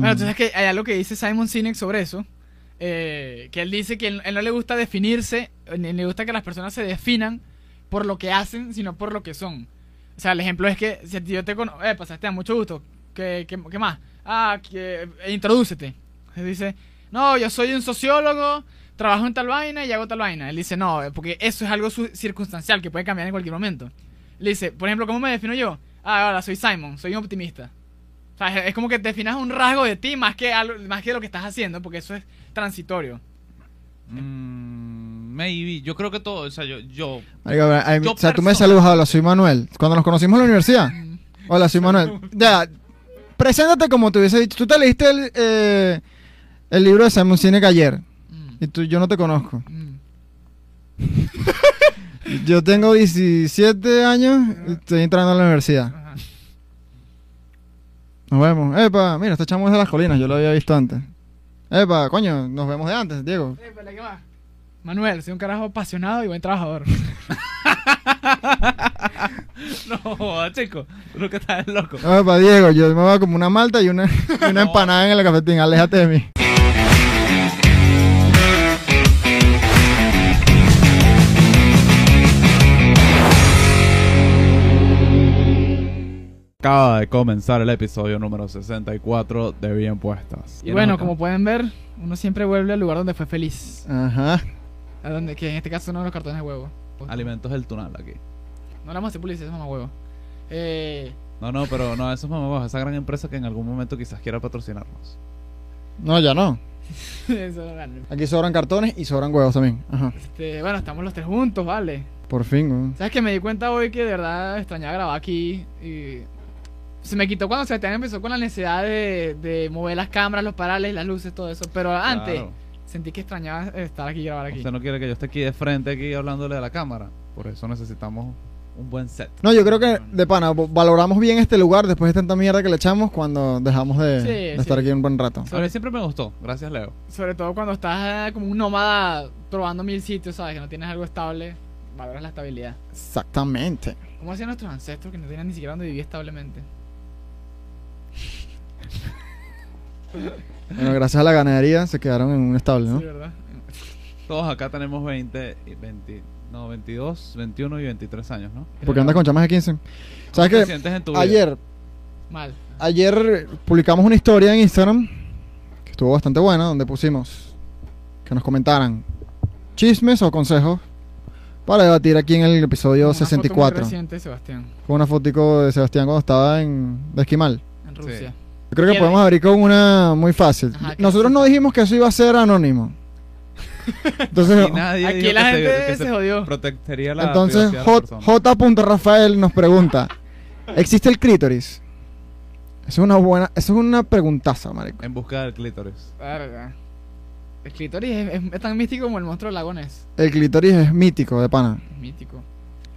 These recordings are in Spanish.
Bueno, entonces que hay algo que dice Simon Sinek sobre eso. eh, que él dice que él, él no le gusta definirse, ni le gusta que las personas se definan por lo que hacen, sino por lo que son. O sea, el ejemplo es que si yo te conozco, eh, pasaste, mucho gusto. ¿Qué, qué, qué más? Ah, que, eh, introdúcete. Él dice, no, yo soy un sociólogo, trabajo en tal vaina y hago tal vaina. Él dice, no, eh, porque eso es algo circunstancial que puede cambiar en cualquier momento. Le dice, por ejemplo, ¿cómo me defino yo? Ah, ahora soy Simon, soy un optimista. O sea, es, como que definas un rasgo de ti más que, algo, más que lo que estás haciendo, porque eso es transitorio. Mm, maybe. Yo creo que todo. O sea, yo. yo Marico, ay, Yo o sea, tú me saludas, hola, soy Manuel. Cuando nos conocimos en la universidad. Hola, soy Manuel. Ya, preséntate como te hubiese dicho. Tú te leíste el, eh, el libro de Simon Sinek ayer. Mm, Y tú, yo no te conozco. mm. Yo tengo 17 años y estoy entrando a la universidad. Nos vemos. Epa, mira, este chamo es de las colinas, yo lo había visto antes. Epa, coño, nos vemos de antes, Diego. Pero, ¿qué más? Manuel, soy un carajo apasionado y buen trabajador. no, chico. Tú lo que estás es loco. Epa, Diego, yo me voy a como una malta y una, y una empanada en el cafetín, aléjate de mí. Acaba de comenzar el episodio número 64 de Bien Puestas. Y bueno, como pueden ver, uno siempre vuelve al lugar donde fue feliz. Ajá. A donde, que en este caso son los cartones de huevo. Alimentos del Tunal aquí. No hablamos de publicidad, es mamá huevo. Eh, No, no, pero no, eso es mamá, esa gran empresa que en algún momento quizás quiera patrocinarnos. No, ya no. no. Aquí sobran cartones y sobran huevos también. Ajá. Este, bueno, estamos los tres juntos, vale. Por fin, güey. ¿Sabes que me di cuenta hoy que de verdad extrañaba grabar aquí? Y se me quitó cuando Sebastián empezó con la necesidad de, de mover las cámaras, los parales, las luces, todo eso. Pero antes Claro. sentí que extrañaba estar aquí y grabar aquí. Usted no quiere que yo esté aquí de frente, aquí hablándole a la cámara. Por eso necesitamos un buen set. No, yo creo que, de pana, valoramos bien este lugar después de tanta mierda que le echamos cuando dejamos de, Sí, de sí. estar aquí un buen rato. Mí siempre me gustó. Gracias, Leo. Sobre todo cuando estás eh, como un nómada probando mil sitios, ¿sabes? Que no tienes algo estable, valoras la estabilidad. Exactamente. ¿Cómo hacían nuestros ancestros que no tenían ni siquiera donde vivir establemente? Bueno, gracias a la ganadería se quedaron en un estable, ¿no? Sí, ¿verdad? Todos acá tenemos 20, y 20, no, 22, 21 y 23 años, ¿no? Porque andas con chamas de 15. ¿Sabes ¿Cómo te qué? sientes en tu vida? Ayer, Mal. ayer publicamos una historia en Instagram que estuvo bastante buena, donde pusimos que nos comentaran chismes o consejos para debatir aquí en el episodio Una foto muy 64. reciente Sebastián, Con una fotico de Sebastián cuando estaba en de esquimal. en Rusia. Yo creo que podemos abrir con una muy fácil. Ajá, ¿qué Nosotros no dijimos que eso iba a ser anónimo. Entonces, nadie Aquí la gente que se jodió. protegería la entonces de J. J. Rafael nos pregunta, ¿existe el clítoris? Eso es una buena, eso es una preguntaza, marico. En busca del clítoris. Verga. El clítoris es, es- es tan místico como el monstruo del lago Ness. El clítoris es mítico, de pana. Es mítico.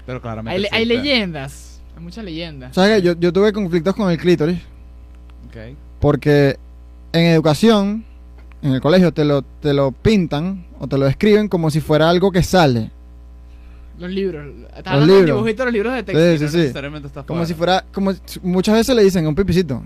Pero claramente. Hay, leyendas. Hay muchas leyendas. ¿Sabes qué? Yo, yo tuve conflictos con el clítoris Porque en educación, en el colegio, te lo, te lo pintan o te lo describen como si fuera algo que sale. Los libros. Estás Los hablando del libros. dibujito de los libros de texto. Sí, No sí, sí. necesariamente está Como si fuera, como muchas veces le dicen un pipicito.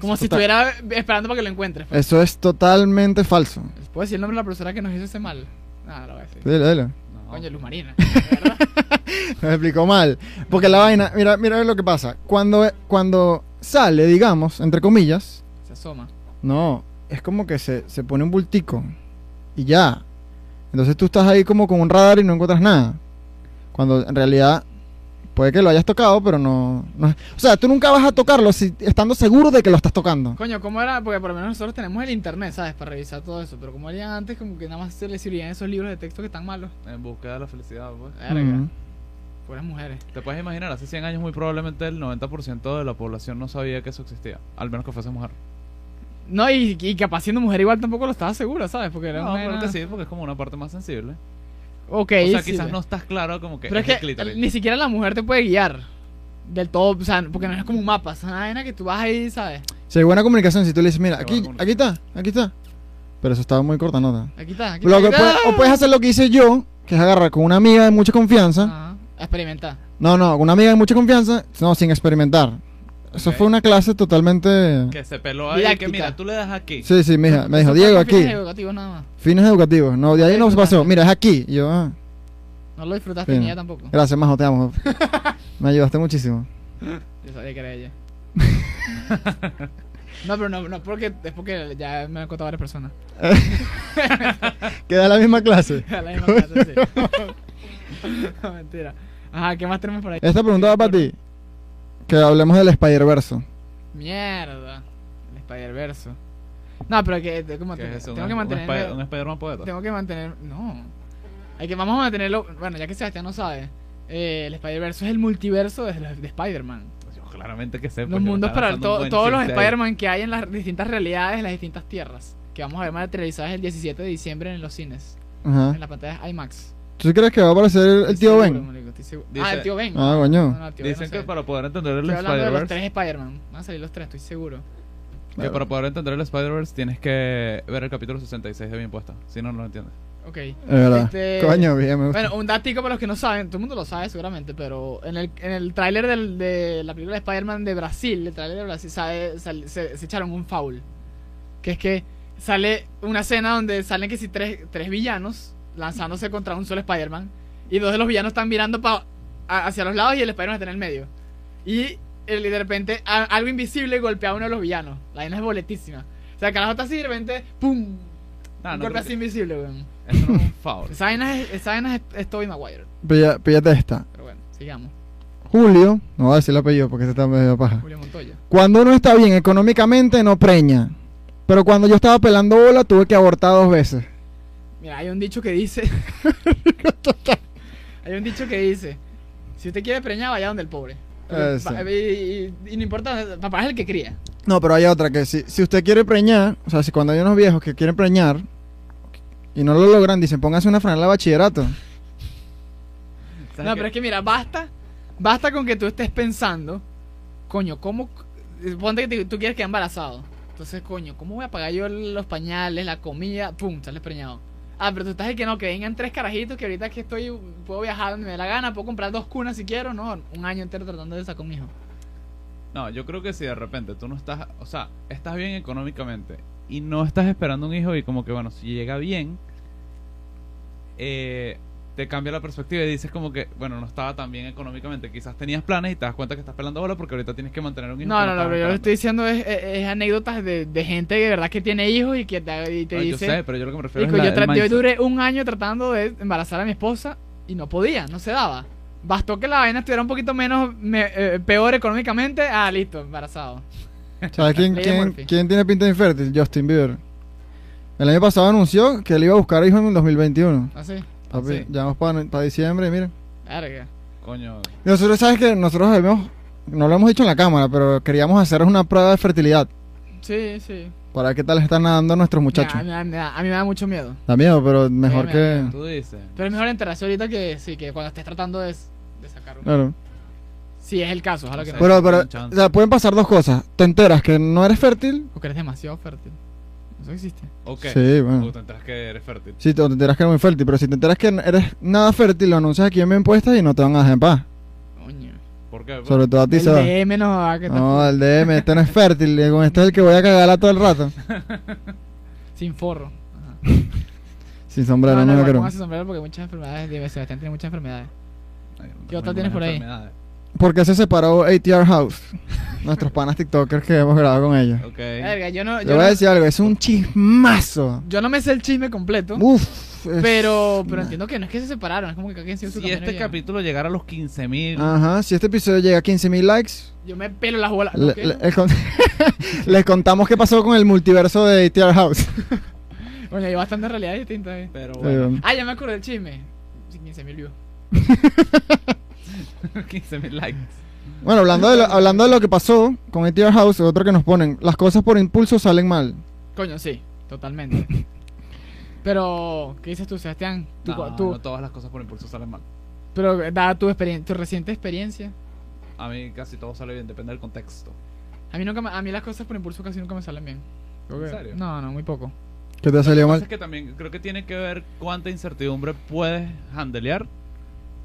Como si Total. estuviera esperando para que lo encuentres. pues. Eso es totalmente falso. ¿Puedo decir el nombre de la profesora que nos hizo ese mal? Nada, no lo voy a decir. Dile, dile. No. Coño, Luz Marina. Me explicó mal. Porque la vaina, mira, mira lo que pasa. Cuando, cuando sale, digamos, entre comillas, Se asoma. no, es como que se, se pone un bultico. Y ya. Entonces tú estás ahí como con un radar y no encuentras nada. Cuando en realidad puede que lo hayas tocado, pero no, no- O sea, tú nunca vas a tocarlo si, estando seguro de que lo estás tocando. Coño, ¿cómo era? Porque por lo menos nosotros tenemos el internet, ¿sabes? Para revisar todo eso. Pero como harían antes, como que nada más se les sirvían esos libros de texto que están malos. En busca de la felicidad, pues. Verga. Mm. Puras mujeres. Te puedes imaginar, hace 100 años muy probablemente el 90% de la población no sabía que eso existía. Al menos que fuese mujer. No, y, y capaz siendo mujer igual tampoco lo estaba segura, ¿sabes? Porque era No, una... que sí, porque es como una parte más sensible. Ok, o sea, sí, quizás sí. no estás claro como que Pero es es el que ni siquiera la mujer te puede guiar del todo, o sea, porque no es como un mapa, es una vaina que tú vas ahí, ¿sabes? Si hay buena comunicación, si tú le dices, mira, aquí, aquí está, aquí está. Pero eso estaba muy corta nota. Aquí está, aquí está. que aquí puede- está. o puedes hacer lo que hice yo, que es agarrar con una amiga de mucha confianza. Ajá, experimentar. No, no, una amiga de mucha confianza, no, sin experimentar. eso fue una clase totalmente... Que se peló ahí, Didáctica. que mira, tú le das aquí. Sí, sí, mija, me dijo, Diego, aquí. fines educativos nada más. Fines educativos. No, de ahí no se pasó. Mira, es aquí. Y yo, ah, No lo disfrutaste Fino. ni ella tampoco. gracias, Majo, te amo. Me ayudaste muchísimo. Yo sabía que era ella. no, pero no, no, porque es porque ya me han contado varias personas. Queda la misma clase. A la misma clase, sí. no, mentira. Ajá, ¿qué más tenemos por ahí? Esta pregunta va para ti. Que hablemos del Spider-Verse. Mierda. El Spider-Verse. No, pero que, de- ¿cómo ¿Qué te- es eso? tengo ¿Un, que mantener. Un Spider-Man poeta? Tengo que mantener. No. Hay que, vamos a mantenerlo. Bueno, ya que Sebastián no sabe. eh, el Spider-Verse es el multiverso de, de Spider-Man. Yo claramente que sé. Los mundos para to- todos los. Spider-Man que hay en las distintas realidades, en las distintas tierras. Que vamos a ver materializadas el 17 de diciembre en los cines. Ajá. En la pantalla IMAX. ¿Tú crees que va a aparecer el, tío seguro, Ben? ah, el tío Ben. Ah, coño. No, no, el tío Ben Dicen no que para poder entender el Estoy hablando de los Spider-Verse, tres Spider-Man. Van a salir los tres, estoy seguro. que para poder entender el Spider-Verse tienes que ver el capítulo 66 de Bien Puesta. Si no, no lo entiendes. Ok. Es verdad. Este- Coño, bien, me gusta. Bueno, un datico para los que no saben, todo el mundo lo sabe seguramente, pero en el, en el tráiler del- de la película de Spider-Man de Brasil, el tráiler de Brasil, sabe- se, se echaron un foul. Que es que sale una escena donde salen que si tres, tres villanos lanzándose contra un solo Spider-Man y dos de los villanos están mirando pa- a- hacia los lados y el Spider-Man está en el medio. Y, el- y de repente a- algo invisible golpea a uno de los villanos. La vaina es boletísima. O sea, el carajo está así y de repente, ¡pum! Un no golpe así que- invisible, weón. Eso no es un foul. Esa vaina es, esa vaina es, es Tobey Maguire. Pilla- Píllate esta. Pero bueno, sigamos. Julio, no voy a decir el apellido porque se está medio paja. Julio Montoya. Cuando uno está bien económicamente, no preña. Pero cuando yo estaba pelando bola, tuve que abortar dos veces. Mira, hay un dicho que dice. hay un dicho que dice: Si usted quiere preñar, vaya donde el pobre. Pa- Y, y- y no importa, papá es el que cría. No, pero hay otra que si, si usted quiere preñar, o sea, si cuando hay unos viejos que quieren preñar y no lo logran, dicen, póngase una franela de bachillerato. ¿Sabes No, pero es que mira, basta. Basta con que tú estés pensando, coño, ¿cómo? Ponte que te- tú quieres quedar embarazado. Entonces, coño, ¿cómo voy a pagar yo los pañales, la comida? Pum, sales preñado. Ah, pero tú estás el que no, que vengan tres carajitos que ahorita que estoy, puedo viajar donde me dé la gana, puedo comprar dos cunas si quiero, no, un año entero tratando de sacar un hijo. No, yo creo que si de repente tú no estás, o sea, estás bien económicamente y no estás esperando un hijo y como que bueno, si llega bien, eh, te cambia la perspectiva y dices como que, bueno, no estaba tan bien económicamente, quizás tenías planes y te das cuenta que estás pelando bola porque ahorita tienes que mantener un hijo. No, que no, no, estabas pero yo lo estoy diciendo es, es- es anécdotas de, de gente de verdad que tiene hijos y que te, y te No, yo dice... sé, pero yo lo que me refiero Digo, es la- yo, yo duré un año tratando de embarazar a mi esposa y no podía, no se daba. Bastó que la vaina estuviera un poquito menos me- eh, peor económicamente. Ah, listo, embarazado. ¿Sabes quién, quién, tiene pinta de infértil? Justin Bieber. El año pasado anunció que él iba a buscar hijos en el 2021. Así. Papi, sí. ya vamos para diciembre, mira. Verga. Coño, Y nosotros, ¿sabes que Nosotros habíamos, no lo hemos dicho en la cámara, pero queríamos hacer una prueba de fertilidad. Sí, sí. Para ver qué tal están nadando nuestros muchachos. A, mí, me da- me da- a mí me da mucho miedo. Da miedo, pero mejor que... miedo. tú dices. Pero es mejor enterarse ahorita que sí, que cuando estés tratando de, de sacar uno. Claro. Si es el caso, ojalá que no. Pero, pero, o sea, pueden pasar dos cosas. Te enteras que no eres fértil. Porque eres demasiado fértil. Eso existe. Ok. Sí, bueno. O te enteras que eres fértil. Sí, te te enteras que eres muy fértil. Pero si te enteras que eres nada fértil, lo anuncias aquí en Bien Puestas y no te van a dejar en paz. Coño. ¿Por qué? Sobre todo a ti, El Seba. DM no va a que No, el DM, este no es fértil. y Con este es el que voy a cagarla todo el rato. Sin forro. Ajá. Sin sombrero, no, no, no, quiero. póngase sombrero porque muchas enfermedades. Sebastián tiene muchas enfermedades. Ay, no ¿Qué otra tienes por ahí? ¿Por qué se separó ATR House? Nuestros panas TikTokers que hemos grabado con ellos. Ok. Verga, yo no, Te yo, voy a no, decir algo, es un chismazo. yo no me sé el chisme completo. Uf. es- pero, pero nah. entiendo que no es que se separaron, es como que cada quien sigue su Si camino este ya. capítulo llegara a los 15.000 Ajá, si este episodio llega a 15.000 likes, Yo me pelo las bolas. le- le- les, con- les contamos qué pasó con el multiverso de ATR House. Bueno, hay bastante realidad distinta. eh. Pero Sí, bueno, bueno. Ah, ya me acordé del chisme. Sí, 15 mil views. 15.000 likes. Bueno, hablando de, lo, hablando de lo que pasó con ATR House, otro que nos ponen, las cosas por impulso salen mal. Coño, sí, totalmente. Pero, ¿qué dices tú, Sebastián? Tú, No, tú- no todas las cosas por impulso salen mal. pero dada tu, experien- tu reciente experiencia, A mí casi todo sale bien, depende del contexto. a mí, nunca me- a mí las cosas por impulso casi nunca me salen bien. ¿En que- serio? No, no, muy poco. ¿Qué te ha salido mal? es que también creo que tiene que ver cuánta incertidumbre puedes handlear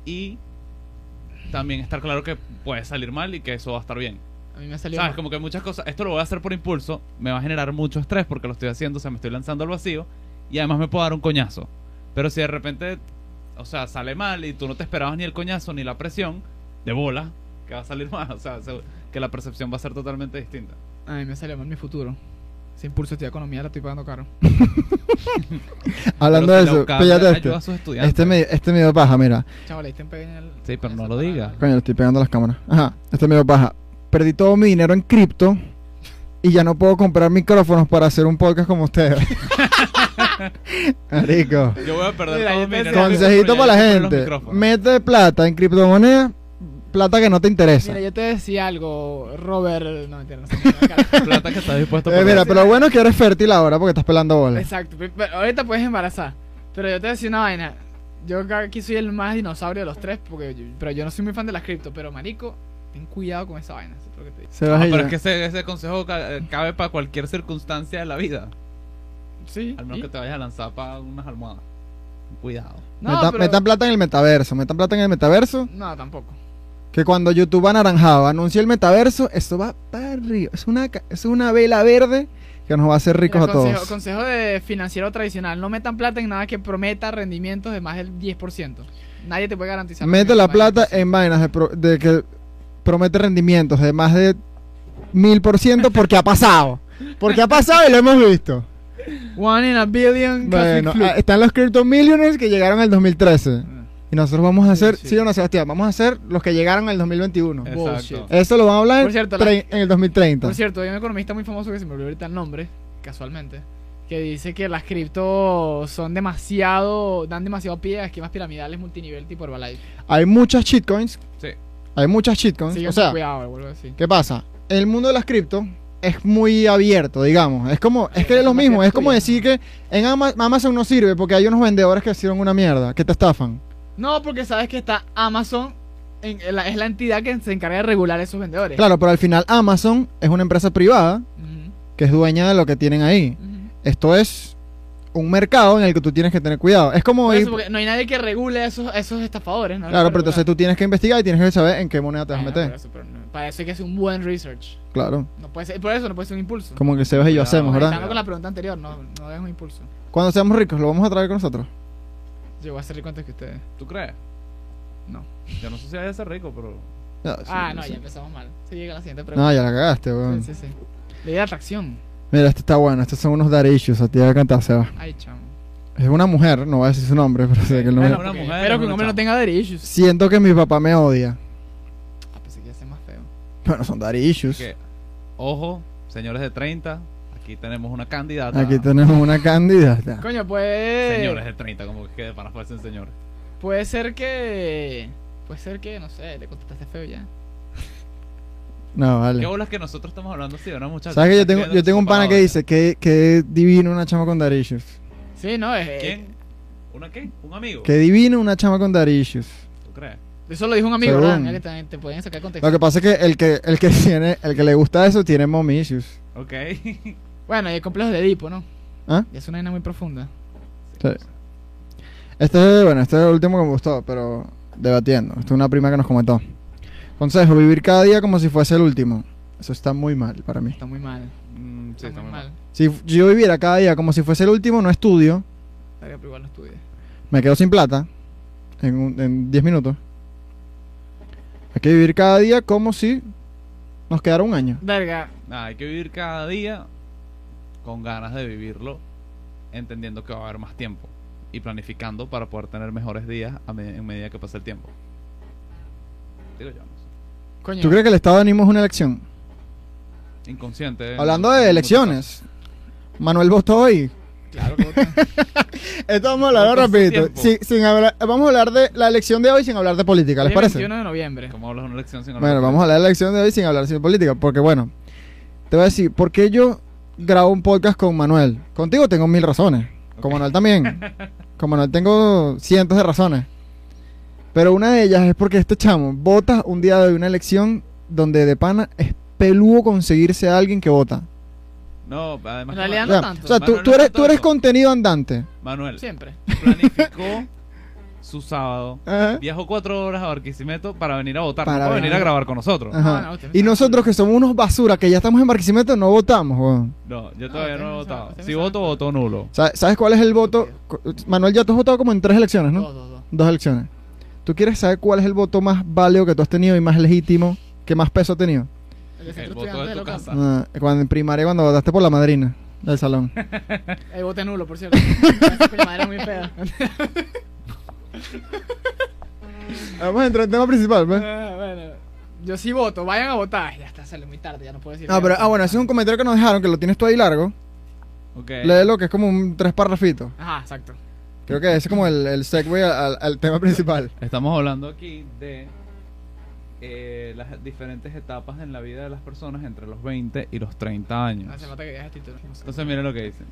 y también estar claro que puede salir mal y que eso va a estar bien. mí me ha salido. ¿Sabes? más. Como que muchas cosas. Esto lo voy a hacer por impulso. Me va a generar mucho estrés porque lo estoy haciendo. O sea, me estoy lanzando al vacío. Y además me puedo dar un coñazo. Pero si de repente, o sea, sale mal y tú no te esperabas ni el coñazo ni la presión, de bola, que va a salir mal. O sea, se- que la percepción va a ser totalmente distinta. A mí me salió mal mi futuro. Ese impulso de economía la estoy pagando caro. Hablando Pero de eso, píllate ayuda este. a sus estudiantes. Este me, este me dio paja, mira. Chaval, ahí está en pequeña el- Sí, pero no lo diga. Coño, le estoy pegando a las cámaras. Ajá, este me dio paja. Perdí todo mi dinero en cripto y ya no puedo comprar micrófonos para hacer un podcast como ustedes. Marico. Yo voy a perder Mira, todo mi dinero. Consejito para la gente. Mete plata en criptomonedas, plata que no te interesa. Mira, yo te decía algo, Robert. No, mentira, no sé. Plata que está dispuesto a Eh, mira, pero lo bueno es que eres fértil ahora porque estás pelando bolas. Exacto. pe- pe- ahorita puedes embarazar. Pero yo te decía una vaina. Yo aquí soy el más dinosaurio de los tres. Porque yo- pero yo no soy muy fan de las cripto. Pero, marico, ten cuidado con esa vaina. eso es lo que te digo. Se Ah, va a pero ir. es que ese, ese consejo eh, cabe para cualquier circunstancia de la vida. Sí. Al menos ¿y? que te vayas a lanzar para unas almohadas. Cuidado. No, Metan, pero- metan plata en el metaverso. Metan plata en el metaverso. No, tampoco. Que cuando YouTube anaranjado anuncie el metaverso, esto va para arriba. Es una, es una vela verde que nos va a hacer ricos Mira, a todos. consejo de financiero tradicional. No metan plata en nada que prometa rendimientos de más del 10%. Nadie te puede garantizar. Mete la plata en vainas de, pro- de que promete rendimientos de más de mil por ciento porque ha pasado. Porque ha pasado y lo hemos visto. 10%. One in a billion. Bueno, ah, están los Crypto Millionaires que llegaron en el 2013. Y nosotros vamos a hacer, Sí, sí. sí o no, Sebastián, vamos a hacer los que llegaron en el 2021. Eh, Bullshit. Exacto. Eso lo vamos a hablar Por cierto, en, la- tre- en el 2030. Por cierto, hay un economista muy famoso que se me olvidó ahorita el nombre, casualmente, que dice que las cripto son demasiado, dan demasiado pie a esquemas piramidales multinivel tipo Herbalife. Hay muchas shitcoins. Sí. Hay muchas shitcoins. Sigan o sea, cuidado, vuelvo a decir. ¿qué pasa? El mundo de las cripto es muy abierto, digamos. Es como, es que Es lo mismo. Es como decir que en Ama- Amazon no sirve porque hay unos vendedores que hicieron una mierda, que te estafan. No, porque sabes que está Amazon, en- en la- es la entidad que se encarga de regular esos vendedores. Claro, pero al final Amazon es una empresa privada que es dueña de lo que tienen ahí. Esto es un mercado en el que tú tienes que tener cuidado. Es como ir- eso, porque no hay nadie que regule esos, esos estafadores. ¿no? Claro, pero entonces tú tienes que investigar y tienes que saber en qué moneda te vas a meter. eso, no- para eso hay que hacer un buen research. Claro. No puede ser, por eso no puede ser un impulso. Como que Sebas y yo hacemos, ¿verdad? Conectando con la pregunta anterior, no, no es un impulso. Cuando seamos ricos, lo vamos a traer con nosotros. Yo voy a ser rico antes que ustedes. ¿Tú crees? No. Yo no sé si vaya a ser rico, pero. No, sí, ah, no, sí. ya empezamos mal. Se llega a la siguiente pregunta. No, ya la cagaste, weón. Sí, sí, sí. Ley de atracción. Mira, este está bueno. Estos son unos issues. A ti va a cantar, Sebas. Ay, chamo. Es una mujer, no voy a decir su nombre, pero sé que el nombre. Bueno, una mujer, espero que un hombre no tenga daddy issues. Siento que mi papá me odia. Ah, pensé que iba a ser más feo. Bueno, son issues. Que, ojo, señores de 30, aquí tenemos una candidata. Aquí tenemos una candidata. Coño, pues. Señores de 30, como que de para fuesen señores. Puede ser que. Puede ser que, no sé, le contestaste feo ya. No, ¿Qué vale. bolas que nosotros estamos hablando así de una muchacha? ¿Sabes que yo tengo, yo tengo un pana que dice que, que divino una chama con daddy issues? Sí, no, es. ¿Quién? ¿Una qué? ¿Un amigo? Que divino una chama con daddy issues. ¿Tú crees? Eso lo dijo un amigo, Según. ¿verdad? Que te pueden sacar contexto. Lo que pasa es que el que, el que tiene, el que le gusta eso tiene mommy issues. Ok. Bueno, y hay complejos de Edipo, ¿no? ¿Ah? Y es una vaina muy profunda. Sí. Este es, bueno, este es el último que me gustó, pero debatiendo. Esto es una prima que nos comentó. Consejo, vivir cada día como si fuese el último. Eso está muy mal para mí. Está muy mal. Mm, sí, está, muy mal. Si yo viviera cada día como si fuese el último, no estudio, Estaría, pero igual no estudie. me quedo sin plata en un- en 10 minutos. Hay que vivir cada día como si nos quedara un año. Verga, Nada, hay que vivir cada día con ganas de vivirlo, entendiendo que va a haber más tiempo y planificando para poder tener mejores días a me- en medida que pasa el tiempo. Digo yo, no sé. coño. ¿Tú crees que el estado de ánimo es una elección? Inconsciente. Hablando de elecciones, Manuel votó hoy. Claro que vota. Esto vamos a Votó su rapidito. sin hablar- vamos a hablar de la elección de hoy sin hablar de política, ¿les parece? 21 de noviembre. ¿Cómo hablas de una elección sin hablar Bueno, de vamos a hablar de la elección de hoy sin hablar de política. Porque, bueno, te voy a decir, ¿por qué yo grabo un podcast con Manuel? Contigo tengo mil razones. Con Ok. Manuel también. Con Manuel tengo cientos de razones. Pero una de ellas es porque este chamo vota un día de una elección donde de pana es peludo conseguirse a alguien que vota. No, además. En realidad O no sea, tanto. o sea, tú, eres, tú eres contenido andante. Manuel Siempre. planificó su sábado, Ajá. viajó cuatro horas a Barquisimeto para venir a votar, Para no para venir a grabar con nosotros. Ajá. No, no, ustedes y no nosotros que somos unos basura, que ya estamos en Barquisimeto, no votamos, weón. No, yo todavía no he votado. Si voto, voto nulo. Sa- ¿Sabes cuál es el voto? Manuel, ya tú has votado como en tres elecciones, ¿no? Dos, dos, dos. Dos elecciones. ¿Tú quieres saber cuál es el voto más válido que tú has tenido y más legítimo, que más peso ha tenido? El, El voto de tu casa. Ah, cuando en primaria, cuando votaste por la madrina del salón. El voto nulo, por cierto. Muy fea. Vamos a entrar en el tema principal, ¿ves? Ah, bueno, yo sí voto, vayan a votar. Ya está, sale muy tarde, ya no puedo decir. Ah, pero, ah, bueno, ese es un comentario que nos dejaron, que lo tienes tú ahí largo. Ok. Léelo, que es como un tres parrafitos. Ajá, exacto. Creo que ese es como el, el segue al, al tema principal. Estamos hablando aquí de eh, las diferentes etapas en la vida de las personas entre los 20 y los 30 años. Que título. Entonces miren lo que dicen.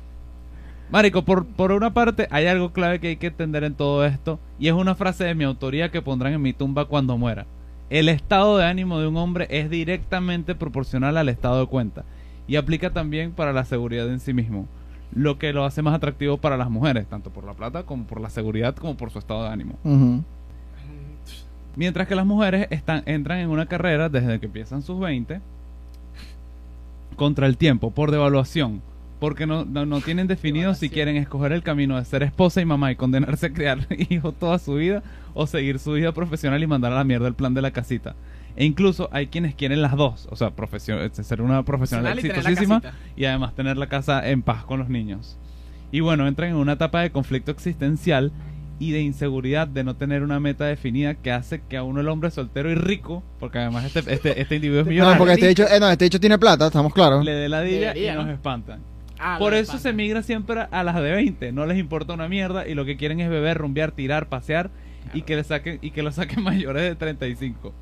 Marico, por, por una parte hay algo clave que hay que entender en todo esto y es una frase de mi autoría que pondrán en mi tumba cuando muera. El estado de ánimo de un hombre es directamente proporcional al estado de cuenta y aplica también para la seguridad en sí mismo, lo que lo hace más atractivo para las mujeres, tanto por la plata como por la seguridad como por su estado de ánimo. Mientras que las mujeres están, entran en una carrera desde que empiezan sus 20 contra el tiempo, por devaluación, porque no, no, no tienen definido si quieren escoger el camino de ser esposa y mamá y condenarse a criar hijos toda su vida o seguir su vida profesional y mandar a la mierda el plan de la casita. E incluso hay quienes quieren las dos, o sea, profesio- este, ser una profesional y exitosísima y además tener la casa en paz con los niños. Y bueno, entran en una etapa de conflicto existencial y de inseguridad de no tener una meta definida que hace que a uno el hombre soltero y rico, porque además este, este, este individuo es No, millonario, porque este dicho, eh, no, este dicho tiene plata, estamos claros. le dé la dilla y nos ¿no? espantan. Ah, Por eso se migra siempre a las de 20, no les importa una mierda y lo que quieren es beber, rumbear, tirar, pasear y que le saquen y que lo saquen mayores de 35.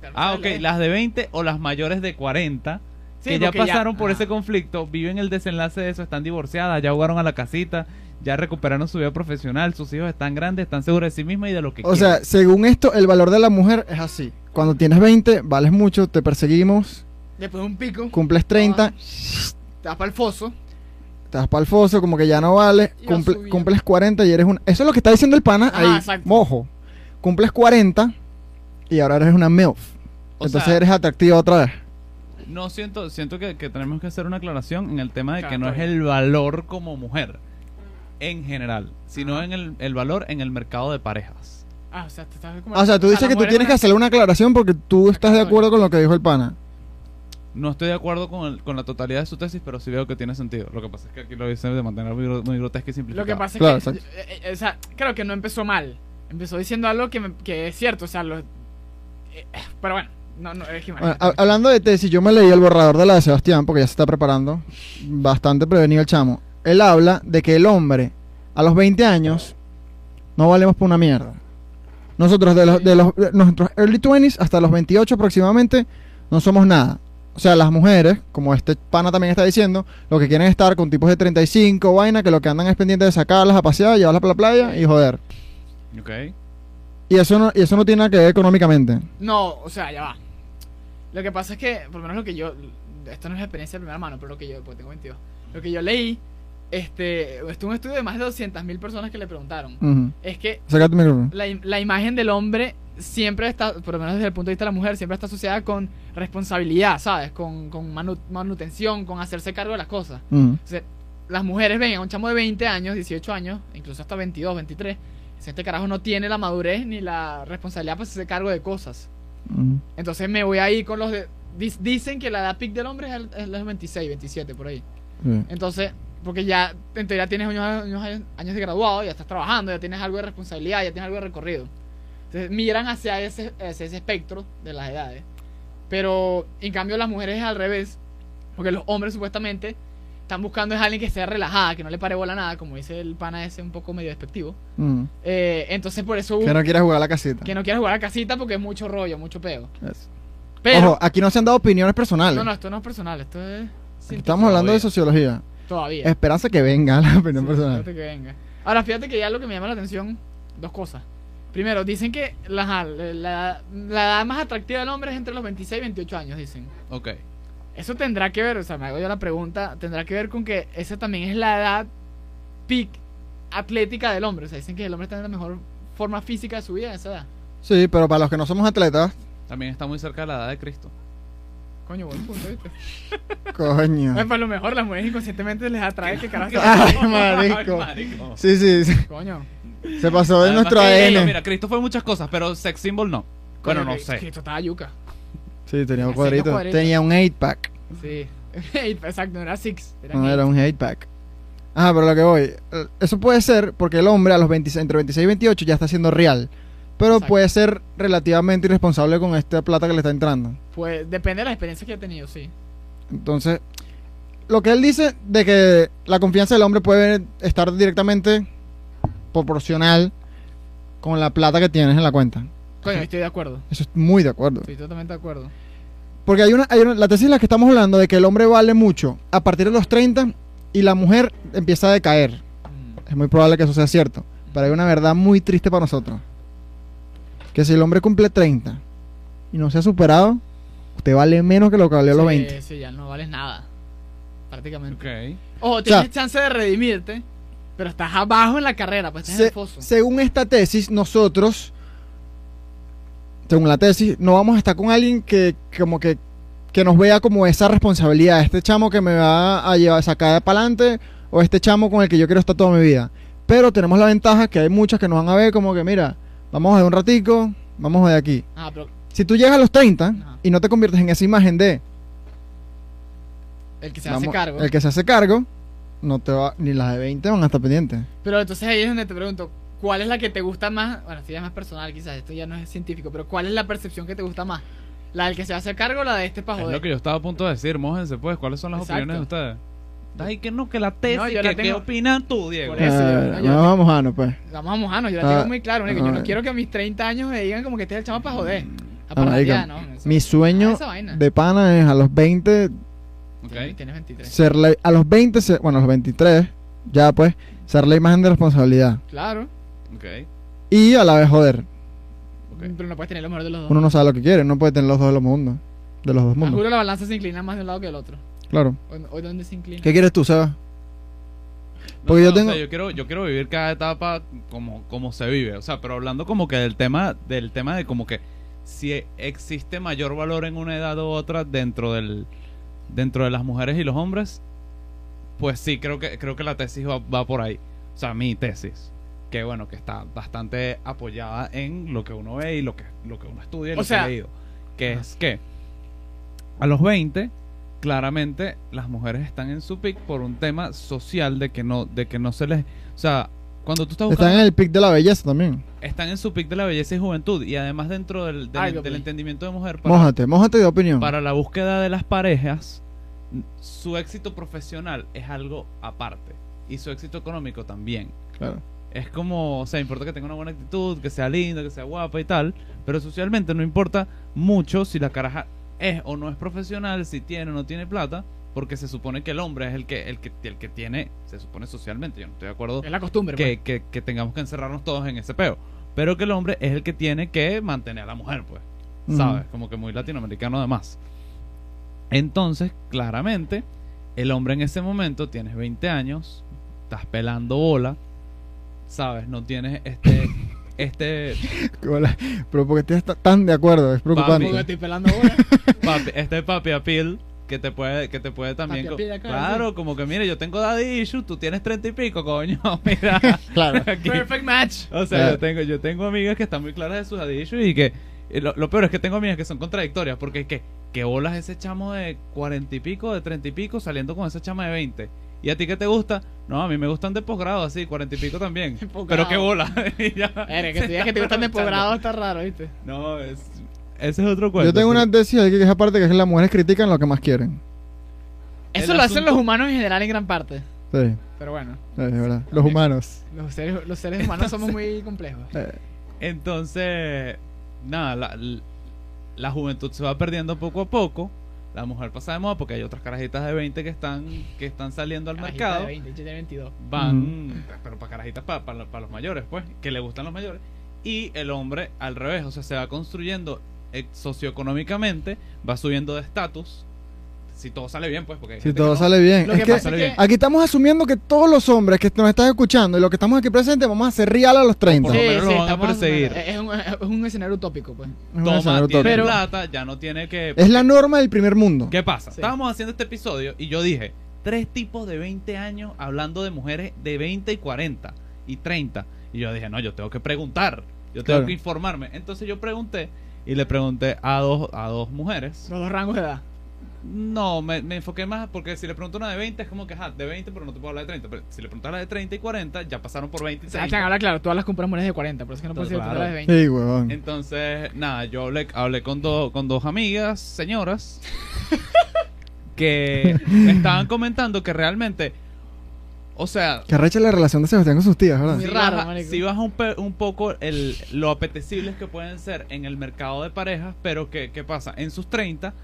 Claro, Ah, ok, las de 20 o las mayores de 40 Sí, que ya pasaron por ese conflicto, viven el desenlace de eso, están divorciadas, ya jugaron a la casita, ya recuperaron su vida profesional, sus hijos están grandes, están seguros de sí mismas y de lo que O quieren. sea, según esto, el valor de la mujer es así. Cuando tienes 20, vales mucho, te perseguimos, Después de un pico, cumples 30, te vas para el foso. Te vas para el foso, como que ya no vale, cumple- cumples 40 y eres un... Eso es lo que está diciendo el pana Ajá, ahí, exacto. mojo. Cumples 40 y ahora eres una MILF. O Entonces sea, eres atractiva otra vez. No siento, siento que, que tenemos que hacer una aclaración en el tema de Claro, que no es el valor como mujer en general, sino Ajá. en el, el valor en el mercado de parejas. Ah, o sea, te estás como. Ah, o sea, tú dices que tú tienes es que hacerle una aclaración porque tú estás de acuerdo con lo que dijo el pana. No estoy de acuerdo con, el- con la totalidad de su tesis, pero sí veo que tiene sentido. Lo que pasa es que aquí lo dice de manera muy, muy grotesca y simplificada. Lo que pasa Claro, es que. exacto. eh, eh, o sea, creo que no empezó mal. Empezó diciendo algo que, me- que es cierto. O sea, lo. eh, pero bueno, no, no, es que Bueno, hablando de tesis, yo me leí el borrador de la de Sebastián porque ya se está preparando. Bastante prevenido el chamo. Él habla de que el hombre a los 20 años no valemos por una mierda. Nosotros de los, de los de nuestros early 20s hasta los 28 aproximadamente no somos nada. O sea, las mujeres, como este pana también está diciendo, lo que quieren es estar con tipos de 35, vaina, que lo que andan es pendiente de sacarlas a pasear, llevarlas para la playa y joder. Ok. Y eso no, y eso no tiene nada que ver económicamente. No, o sea, ya va. Lo que pasa es que, por lo menos lo que yo. Esto no es experiencia de primera mano, pero lo que yo. Porque tengo 22. Lo que yo leí. Este. Estuvo un estudio de más de 200.000 personas que le preguntaron. Ujú. Es que Saca tu micrófono. la, la imagen del hombre siempre está, por lo menos desde el punto de vista de la mujer, siempre está asociada con responsabilidad, ¿sabes? Con, con manu- manutención, con hacerse cargo de las cosas. O sea, las mujeres ven a un chamo de 20 años, 18 años, incluso hasta 22, 23. si Este carajo no tiene la madurez ni la responsabilidad para hacerse cargo de cosas. Ujú. Entonces me voy ahí con los de... Dicen que la edad pic del hombre es, el- es los 26, 27, por ahí. Entonces, porque ya en teoría tienes años, años, años de graduado, ya estás trabajando, ya tienes algo de responsabilidad, ya tienes algo de recorrido. Entonces miran hacia ese, hacia ese espectro de las edades. Pero en cambio las mujeres es al revés, porque los hombres supuestamente están buscando es alguien que sea relajada, que no le pare bola a nada, como dice el pana ese un poco medio despectivo. Ujú. Eh, entonces por eso Que no quieras jugar a la casita. que no quiere jugar a casita porque es mucho rollo, mucho peo. Pero Ojo, aquí no se han dado opiniones personales. no, no, esto no es personal, esto es Estamos hablando de sociología. todavía. Esperanza que venga la opinión Sí, personal. que venga. Ahora, fíjate que ya lo que me llama la atención, dos cosas. Primero, dicen que la, la, la- edad más atractiva del hombre es entre los 26 y 28 años, dicen. Ok. Eso tendrá que ver, o sea, me hago yo la pregunta, tendrá que ver con que esa también es la edad peak atlética del hombre. O sea, dicen que el hombre está en la mejor forma física de su vida a esa edad. Sí, pero para los que no somos atletas, También está muy cerca de la edad de Cristo. Coño, buen punto, ¿viste? coño. Pues, para lo mejor las mujeres inconscientemente les atrae que carajo. Ay, marico. marico. Sí, sí, sí. Coño. Se pasó de Además nuestro que, ADN. Mira, Cristo fue muchas cosas, pero sex symbol no. Bueno, no sé. Esto estaba yuca. Sí, tenía un cuadrito. Tenía un 8-pack. Sí. Exacto, no era six. Era No, eight. era un 8-pack. Ah, pero lo que voy. eh, Eso puede ser porque el hombre a los 26, entre 26 y 28 ya está siendo real. Pero Exacto. puede ser relativamente irresponsable con esta plata que le está entrando. Pues depende de la experiencia que he tenido, sí. Entonces, lo que él dice de que la confianza del hombre puede estar directamente proporcional con la plata que tienes en la cuenta. Coño, estoy de acuerdo. Eso es muy de acuerdo. Estoy totalmente de acuerdo. Porque hay una, hay una- la tesis de la que estamos hablando de que el hombre vale mucho a partir de los 30 y la mujer empieza a decaer. Mm. Es muy probable que eso sea cierto. Pero hay una verdad muy triste para nosotros. Que si el hombre cumple 30 y no se ha superado, usted vale menos que lo que valió a los Sí, 20. Sí, ya no vales nada. Prácticamente. Ok. Ojo, tienes chance de redimirte, pero estás abajo en la carrera, pues estás en Se- el foso. según esta tesis, nosotros, según la tesis, no vamos a estar con alguien que como que, que nos vea como esa responsabilidad. Este chamo que me va a llevar sacar para adelante o este chamo con el que yo quiero estar toda mi vida. Pero tenemos la ventaja que hay muchas que nos van a ver como que, mira, vamos a ver un ratico, vamos de aquí. Ah, pero Si tú llegas a los 30 Ajá. y no te conviertes en esa imagen de el que se vamos- hace cargo. el que se hace cargo, no te va, ni las de 20 van a estar pendientes. Pero entonces ahí es donde te pregunto, ¿cuál es la que te gusta más? Bueno, si es más personal quizás, esto ya no es científico, pero ¿cuál es la percepción que te gusta más? ¿La del que se hace cargo o la de este para Es joder? lo que yo estaba a punto de decir, mójense pues, ¿cuáles son las Exacto. opiniones de ustedes? Ay, que no, que la tesis, No, yo que, la ¿qué opinas tú, Diego? Por eso, yo- Eh, no, yo- no, vamos a no, pues. Vamos a mojarnos, yo la Ah, tengo muy claro, único, yo ah. no quiero que a mis 30 años me digan como que este es el chamo para joder. A Ah, Mi sueño Ah, de pana es a los 20 Ok. Tienes, tienes 23. ser la- a los 20, ser- bueno, a los 23, ya pues, ser la imagen de responsabilidad. Claro, Ok. Y a la vez joder. Ok. pero no puedes tener lo mejor de los dos. Uno no sabe lo que quiere, no puede tener los dos de los mundos. De los dos mundos. juro la balanza se inclina más de un lado que del otro. Claro. ¿O, o dónde se inclina? ¿Qué quieres tú, Seba? No, Porque yo no, o sea, tengo- yo quiero, yo quiero vivir cada etapa como, como se vive. O sea, pero hablando como que del tema, del tema de como que si existe mayor valor en una edad u otra dentro del, dentro de las mujeres y los hombres, pues sí, creo que, creo que la tesis va, va por ahí. O sea, mi tesis. Que bueno, que está bastante apoyada en lo que uno ve y lo que, lo que uno estudia y O lo sea- que ha leído. Que es que a los 20 claramente las mujeres están en su pick por un tema social de que no de que no se les o sea cuando tú estás buscando Están en el pic de la belleza también. están en su pick de la belleza y juventud y además dentro del, del, Ay, del ok. entendimiento de mujer para, Mójate, mójate de opinión. para la búsqueda de las parejas su éxito profesional es algo aparte y su éxito económico también Claro. es como, o sea, importa que tenga una buena actitud, que sea linda, que sea guapa y tal, pero socialmente no importa mucho si la caraja es o no es profesional, si tiene o no tiene plata, porque se supone que el hombre es el que el que el que tiene, se supone socialmente, yo no estoy de acuerdo Es la costumbre. que, que, que tengamos que encerrarnos todos en ese peo, pero que el hombre es el que tiene que mantener a la mujer, pues. ¿sabes? Como que muy latinoamericano además. Entonces, claramente, el hombre en ese momento tienes 20 años, estás pelando bola, ¿sabes? No tienes este este. Pero porque estás ta- tan de acuerdo, es preocupante. Porque estoy pelando ahora. papi, este papi appeal que te puede que te puede también Papi co- appeal acá, claro como que mire yo tengo daddy issue tú tienes treinta y pico coño mira Claro. aquí. Perfect match. o sea yo tengo yo tengo amigas que están muy claras de sus daddy issues y que lo, lo peor es que tengo amigas que son contradictorias porque es que que bolas ese chamo de cuarenta y pico de treinta y pico saliendo con esa chama de 20 y a ti qué te gusta no a mí me gustan de posgrado así cuarenta y pico también pero qué bola Eres, que digas que te gustan de posgrado está raro, ¿viste? no es ese es otro cuento Yo tengo sí. una tesis ahí que es aparte que es que las mujeres critican lo que más quieren. Eso El lo hacen los humanos en general en gran parte. Sí, Pero bueno, es verdad. Los humanos. los seres, los seres humanos somos muy complejos. Eh, Entonces, nada, la, la juventud se va perdiendo poco a poco. La mujer pasa de moda porque hay otras carajitas de 20 que están que están saliendo al Carajita mercado. De 20, yo de 22. Van, pero para carajitas, para, los mayores, pues, que le gustan los mayores. Y el hombre al revés, o sea, se va construyendo eh, socioeconómicamente, va subiendo de estatus, si todo sale bien, pues, porque Si todo no. sale bien. Lo Es que que pasa es sale que bien. aquí estamos asumiendo que todos los hombres que nos están escuchando y los que estamos aquí presentes vamos a hacer real a los 30. Por lo Sí, menos sí, lo van a perseguir. Es un, es un escenario utópico, pues. Es Toma, escenario tiene utópico. Pero- plata, ya no tiene que... Es la norma del primer mundo. ¿Qué pasa? Sí. Estábamos haciendo este episodio y yo dije, tres tipos de 20 años hablando de mujeres de 20 y 40 y 30. Y yo dije, no, yo tengo que preguntar, yo tengo Claro. que informarme. Entonces yo pregunté y le pregunté a dos, a dos mujeres. Los dos rangos de edad. No, me, me enfoqué más porque si le pregunto a una de 20 es como que, ajá, de 20, pero no te puedo hablar de 30. Pero si le pregunto a la de 30 y 40, ya pasaron por 20 y O sea, 30. Chan, habla claro, todas las compras mujeres de 40, por eso es que no puedo decir Claro. de 20. Sí, huevón. Entonces, nada, yo hablé, hablé con, do- con dos amigas, señoras, que me estaban comentando que realmente, o sea, Que arrecha la relación de Sebastián con sus tías, ¿verdad? Muy si raro, baja, si baja un, pe- un poco el, lo apetecibles que pueden ser en el mercado de parejas, pero que, ¿qué pasa? En sus 30,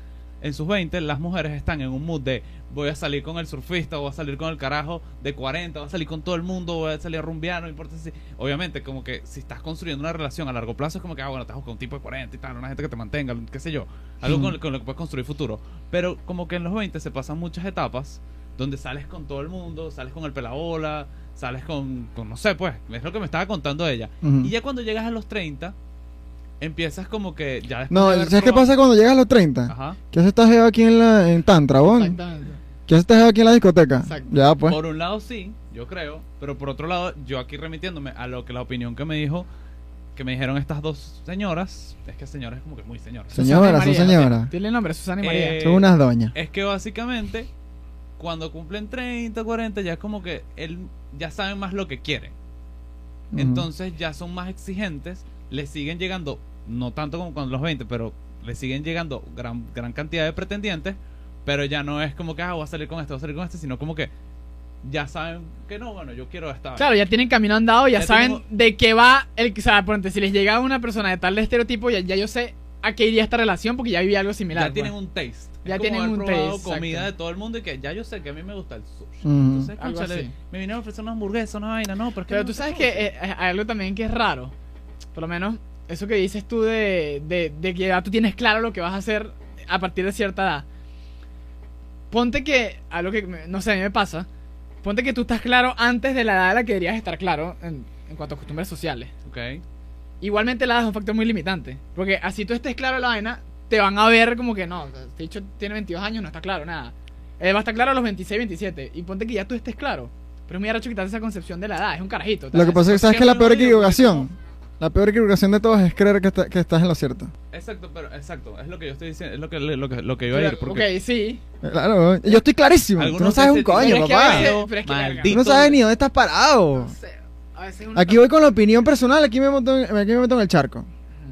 en sus 20, las mujeres están en un mood de voy a salir con el surfista, voy a salir con el carajo de 40, voy a salir con todo el mundo, voy a salir a rumbear, no importa si... Obviamente, como que si estás construyendo una relación a largo plazo, es como que, ah, bueno, estás con un tipo de 40 y tal, una gente que te mantenga, qué sé yo, algo con, con lo que puedes construir futuro. Pero como que en los 20 se pasan muchas etapas donde sales con todo el mundo, sales con el pelabola, sales con, con no sé, pues, es lo que me estaba contando ella. Y ya cuando llegas a los 30, empiezas como que ya después No, de ¿sabes qué pasa cuando llegas a los 30? Ajá. ¿Qué hace esta jeva aquí en, la, en Tantra, bon? ¿Qué hace esta jeva aquí en la discoteca? Exacto. Ya, pues. Por un lado sí, yo creo, pero por otro lado, yo aquí remitiéndome a lo que la opinión que me dijo, que me dijeron estas dos señoras, es que señoras es como que muy señoras. Sí. Señora, Susana y son María. señora. Dile el nombre, Susana y María. Eh, Son unas doñas. Es que básicamente, cuando cumplen 30, 40, ya es como que él ya saben más lo que quieren. Entonces ya son más exigentes, le siguen llegando, no tanto como con los 20, pero le siguen llegando gran, gran cantidad de pretendientes, pero ya no es como que, ah, voy a salir con este, voy a salir con este, sino como que ya saben que no, bueno, yo quiero esta. Claro, ya tienen camino andado, ya, Ya saben tengo- de qué va el o sea, si les llega una persona de tal estereotipo, ya, ya yo sé a qué iría esta relación porque ya viví algo similar. ya tienen pues. un taste. Ya Es como tienen haber un probado taste, comida exacto. de todo el mundo y que ya yo sé que a mí me gusta el sushi. Ujú. Entonces, así. me vinieron a ofrecer una hamburguesa, una vaina, no, pero tú sabes que eh, hay algo también que es raro. Por lo menos, eso que dices tú de, de, de que ya tú tienes claro lo que vas a hacer a partir de cierta edad. Ponte que, algo que, me- no sé, a mí me pasa. Ponte que tú estás claro antes de la edad a la que deberías estar claro en, en cuanto a costumbres sociales. Ok. Igualmente la edad es un factor muy limitante. Porque así tú estés claro en la vaina, te van a ver como que no, o sea, este dicho tiene 22 años, no está claro, nada. Él va a estar claro a los 26, 27. Y ponte que ya tú estés claro. Pero es muy arrecho quitarse esa concepción de la edad, es un carajito. Lo que pasa es que sabes que Siempre la lo peor equivocación. La peor equivocación de todas es creer que, está- que estás en lo cierto. Exacto, pero exacto, es lo que yo estoy diciendo, es lo que, lo que, lo que iba a ir. Porque ok, sí. Claro, yo estoy clarísimo. Tú no sabes un coño, Pero es que a papá. veces- pero es que, Maldito. Tú no sabes ni dónde estás parado. No sé, a veces uno Aquí voy con la opinión personal, aquí me meto en, aquí me meto en el charco.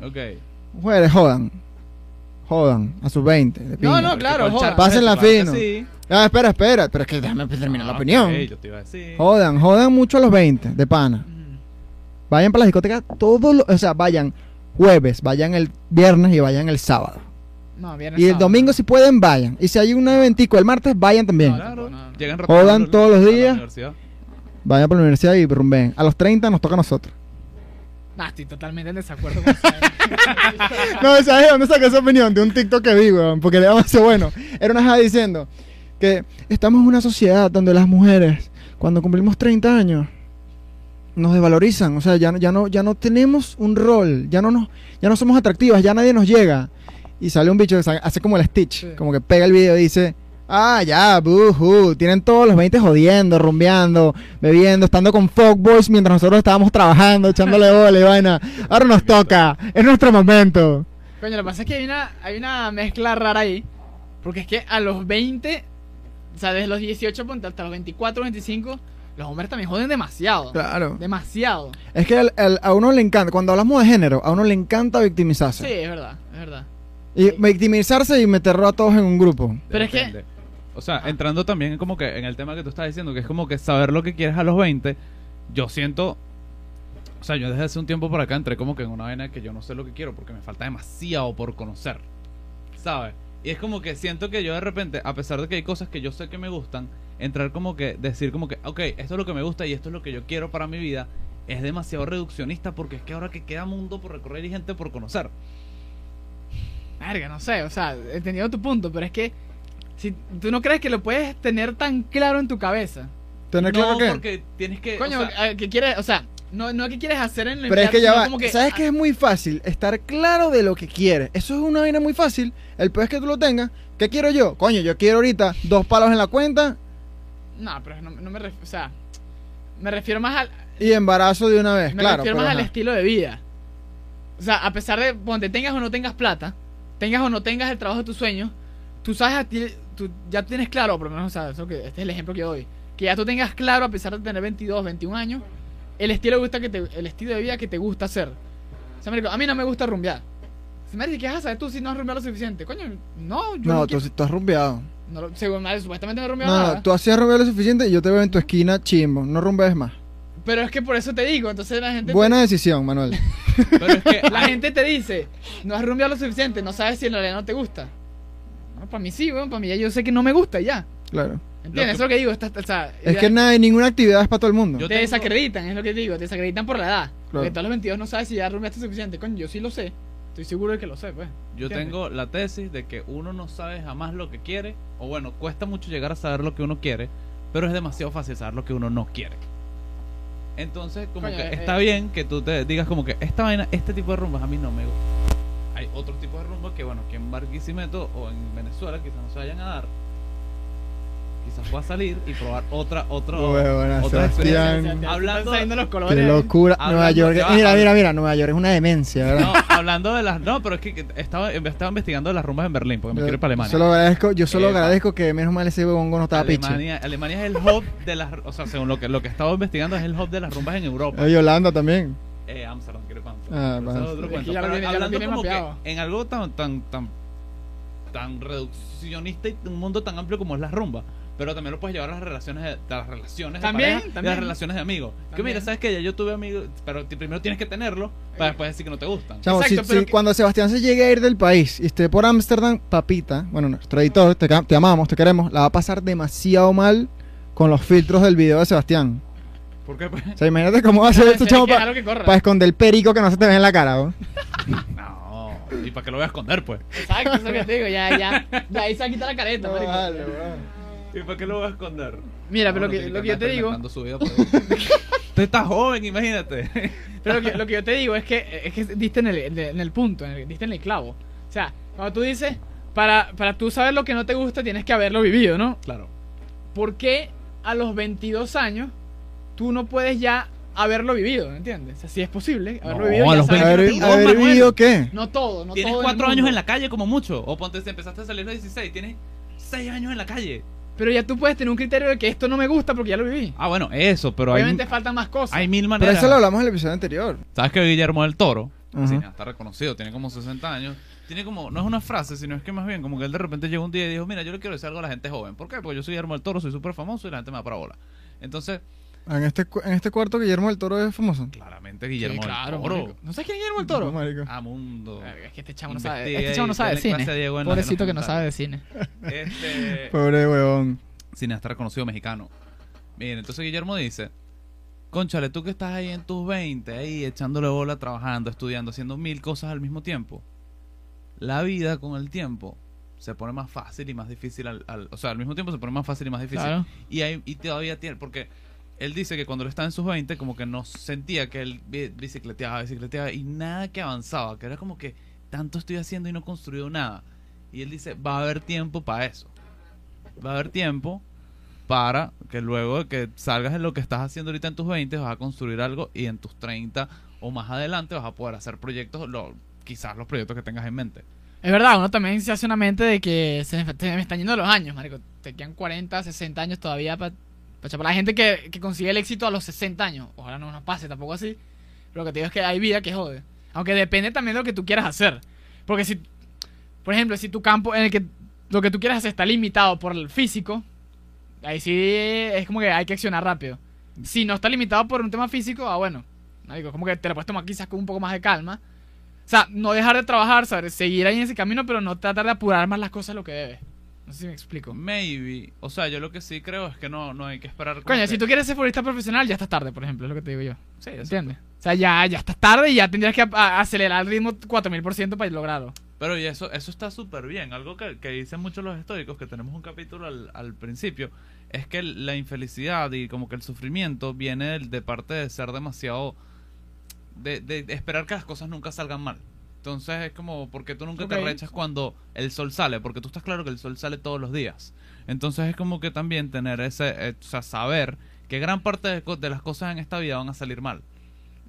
Ok. Mujeres, jodan. Jodan, a sus 20. de No, no, claro, Porque con joda. Charco Pásenla fino. sí. Ah, espera, espera. Pero es que déjame terminar la Ah, opinión. ok, yo te iba a decir. Jodan, jodan mucho a los 20, de pana. Vayan para la discoteca todos los... O sea, vayan jueves, vayan el viernes y vayan el sábado. No, viernes, Y el sábado. domingo si pueden, vayan. Y si hay un eventico el martes, vayan también. No, Claro, no, llegan Jodan todos los días. Vayan para la universidad y rumben. A los 30 nos toca a nosotros. Nah, estoy totalmente en desacuerdo con eso. No, ¿sabes de dónde saqué esa opinión? De un TikTok que vi, weón, porque le demasiado bueno. Era una jada diciendo que estamos en una sociedad donde las mujeres, cuando cumplimos 30 años, nos desvalorizan. O sea, ya, no- ya, no, ya no tenemos un rol, ya no, nos, ya no somos atractivas, ya nadie nos llega. Y sale un bicho que hace como el Stitch, Sí. como que pega el video y dice... Ah, ya, buhu. Tienen todos los 20 jodiendo, rumbeando, bebiendo, estando con fuckboys mientras nosotros estábamos trabajando, echándole bola y vaina. Ahora nos toca, es nuestro momento. Coño, lo que pasa es que hay una, hay una mezcla rara ahí. Porque es que a los 20, o sea, desde los 18 ponte, hasta los 24, 25, los hombres también joden demasiado. Claro. Demasiado. Es que el- el- a uno le encanta, cuando hablamos de género, a uno le encanta Sí, victimizarse. es verdad, es verdad. Y victimizarse y meterlo a todos en un grupo. Pero es que-. O sea, entrando también como que en el tema que tú estás diciendo, que es como que saber lo que quieres a los 20, yo siento... O sea, yo desde hace un tiempo por acá entré como que en una vaina que yo no sé lo que quiero porque me falta demasiado por conocer. ¿Sabes? Y es como que siento que yo de repente, a pesar de que hay cosas que yo sé que me gustan, entrar como que, decir como que, ok, esto es lo que me gusta y esto es lo que yo quiero para mi vida, es demasiado reduccionista porque es que ahora que queda mundo por recorrer y gente por conocer. Verga, no sé, o sea, he entendido tu punto, pero es que Si tú no crees que lo puedes tener tan claro en tu cabeza. Tener no, claro que. porque tienes que. Coño, o sea, eh, que quieres, o sea, no, no que quieres hacer en el Pero es que ya va. como que- ¿Sabes ah, que es muy fácil? Estar claro de lo que quieres. Eso es una vaina muy fácil. El peor es que tú lo tengas. ¿Qué quiero yo? Coño, yo quiero ahorita dos palos en la cuenta No, pero no, no me refiero, o sea, me refiero más al, y embarazo de una vez. me claro. refiero pero más al estilo de vida. O sea, a pesar de donde tengas o no tengas plata, tengas o no tengas el trabajo de tus sueños, tú sabes a ti, tú ya tienes claro, por lo menos, o sea, eso que, este es el ejemplo que doy, que ya tú tengas claro, a pesar de tener 22, 21 años, el estilo, de gusta que te, el estilo de vida que te gusta hacer. O sea, marico, a mí no me gusta rumbear. Si me dice, ¿qué vas a saber tú si no has rumbeado lo suficiente? Coño, no, yo no, No, tú, tú has rumbeado. No según supuestamente no he rumbeado No, nada. no, tú hacías rumbear lo suficiente y yo te veo en tu esquina chimbo. No rumbees más. Pero es que por eso te digo, entonces la gente... te- Buena decisión, Manuel. pero es que. La gente te dice, no has rumbeado lo suficiente, no sabes si en realidad no te gusta. Bueno, para mí sí, weón, para mí ya yo sé que no me gusta y ya. Claro. ¿Entiendes? Lo que- Eso es lo que digo. Está, o sea, Es ya- que nada, ninguna actividad es para todo el mundo. Yo te tengo- desacreditan, es lo que digo. Te desacreditan por la edad. Porque Claro. a los 22 no sabes si ya rumbeaste suficiente. Coño, yo sí lo sé. Estoy seguro de que lo sé, pues. Yo ¿Entiendes? tengo la tesis de que uno no sabe jamás lo que quiere, o bueno, cuesta mucho llegar a saber lo que uno quiere, pero es demasiado fácil saber lo que uno no quiere. Entonces, como Coño, que eh, está eh. bien que tú te digas como que esta vaina, este tipo de rumbas a mí no me gusta. Hay otro tipo de rumbas que, bueno, que en Barquisimeto o en Venezuela quizás no se vayan a dar. Quizás pueda salir y probar otra, otra Sebastián. experiencia. Hablando- saliendo los Qué colores. locura. Hablando- Nueva York. va, Mira, mira, mira. Nueva York es una demencia, ¿verdad? No, hablando de las. No, pero es que estaba, estaba investigando de las rumbas en Berlín, porque me quiero ir para Alemania. Solo agradezco, yo solo agradezco que menos mal ese bongo no estaba picho. Alemania, Alemania es el hub de las. O sea, según lo que, lo que he estado investigando, es el hub de las rumbas en Europa. Eh, Holanda también. Eh, Amsterdam, quiero ir para Ah. Pero es otro cuento. Pero hablando que en algo tan, tan, tan, tan reduccionista y un mundo tan amplio como es la rumba. Pero también lo puedes llevar a las relaciones de, a las relaciones También, de pareja y a también. las relaciones de amigos. Que mira, sabes que ya yo tuve amigos, pero primero tienes que tenerlo para después decir que no te gustan. Chamo, Exacto, si- pero si que- cuando Sebastián se llegue a ir del país y esté por Ámsterdam, papita, bueno, nuestro editor, te, te amamos, te queremos, la va a pasar demasiado mal con los filtros del video de Sebastián. ¿Por qué? Pues? O sea, imagínate cómo va a ser esto, chamo, que para que esconder el perico que no se te ve en la cara, ¿no? No. ¿Y para qué lo voy a esconder, pues? Exacto, eso que te digo. Ya, ya. De ahí se quita la careta, marico. ¿Y para qué lo voy a esconder? Mira, pero No, lo que, lo que yo te digo. andar experimentando su vida por ahí. Usted está joven, imagínate. Pero lo que, lo que yo te digo es que, es que diste en el, en el punto, en el- diste en el clavo. O sea, cuando tú dices, para, para tú saber lo que no te gusta, tienes que haberlo vivido, ¿no? Claro. ¿Por qué a los 22 años tú no puedes ya haberlo vivido? ¿Entiendes? O sea, si es posible, haberlo No, vivido. a los sabes que ¿Haber, vivido qué? No todo, no tienes todo. cuatro el años en la calle como mucho. O ponte, si empezaste a salir a los 16, tienes seis años en la calle. Pero ya tú puedes tener un criterio de que esto no me gusta porque ya lo viví. Ah, bueno, eso, pero hay, Obviamente faltan más cosas. hay mil Pero maneras. eso lo hablamos en el episodio anterior. ¿Sabes que Guillermo del Toro? Ajá. cineasta reconocido, tiene como 60 años. Tiene como, no es una frase, sino es que más bien como que él de repente llegó un día y dijo, mira, yo le quiero decir algo a la gente joven. ¿Por qué? Porque yo soy Guillermo del Toro, soy súper famoso y la gente me da para bola. Entonces, En este, cu- en este cuarto, Guillermo del Toro es famoso. claramente Sí, Guillermo claro, del Toro. marico. ¿No sabes quién es Guillermo el Toro? No, marico. A mundo. Es que este chavo no sabe, este chavo no sabe de cine. Diego Pobrecito que no sabe de cine. Este, Pobre huevón. cineasta reconocido mexicano. Miren, entonces Guillermo dice, Conchale, tú que estás ahí en tus 20, ahí echándole bola, trabajando, estudiando, haciendo mil cosas al mismo tiempo. La vida con el tiempo se pone más fácil y más difícil al, al- o sea, al mismo tiempo se pone más fácil y más difícil. Claro. Y, hay, y todavía tiene, porque él dice que cuando él estaba en sus 20, como que no sentía que él bi- bicicleteaba, bicicleteaba y nada que avanzaba, que era como que tanto estoy haciendo y no he construido nada. Y él dice, va a haber tiempo para eso. Va a haber tiempo para que luego que salgas de lo que estás haciendo ahorita en tus 20 vas a construir algo y en tus 30 o más adelante vas a poder hacer proyectos, lo, quizás los proyectos que tengas en mente. Es verdad, uno también se hace una mente de que se me están yendo los años, marico. Te quedan 40, 60 años todavía para la gente que, que consigue el éxito a los 60 años. Ojalá no nos pase tampoco así. Lo que te digo es que hay vida que jode. Aunque depende también de lo que tú quieras hacer. Porque si, por ejemplo, si tu campo en el que lo que tú quieras hacer está limitado por el físico, ahí sí es como que hay que accionar rápido. Si no está limitado por un tema físico, ah, bueno. como que te lo puedes tomar quizás con un poco más de calma. O sea, no dejar de trabajar, ¿sabes? seguir ahí en ese camino, pero no tratar de apurar más las cosas lo que debes. No sé si me explico. Maybe, o sea, yo lo que sí creo es que no, no hay que esperar. Coño, que- si tú quieres ser futbolista profesional, ya estás tarde, por ejemplo, es lo que te digo yo. Sí, eso- ¿Entiendes? O sea, ya, ya estás tarde y ya tendrías que acelerar el ritmo 4000% para lograrlo. Pero y eso, eso está súper bien. Algo que, que dicen muchos los estoicos, que tenemos un capítulo al, al principio, es que la infelicidad y como que el sufrimiento viene del- de, parte de ser demasiado... De, de- de esperar que las cosas nunca salgan mal. Entonces es como, porque tú nunca Ok. te rechas cuando el sol sale? Porque tú estás claro que el sol sale todos los días. Entonces es como que también tener ese, eh, o sea, saber que gran parte de, co- de las cosas en esta vida van a salir mal.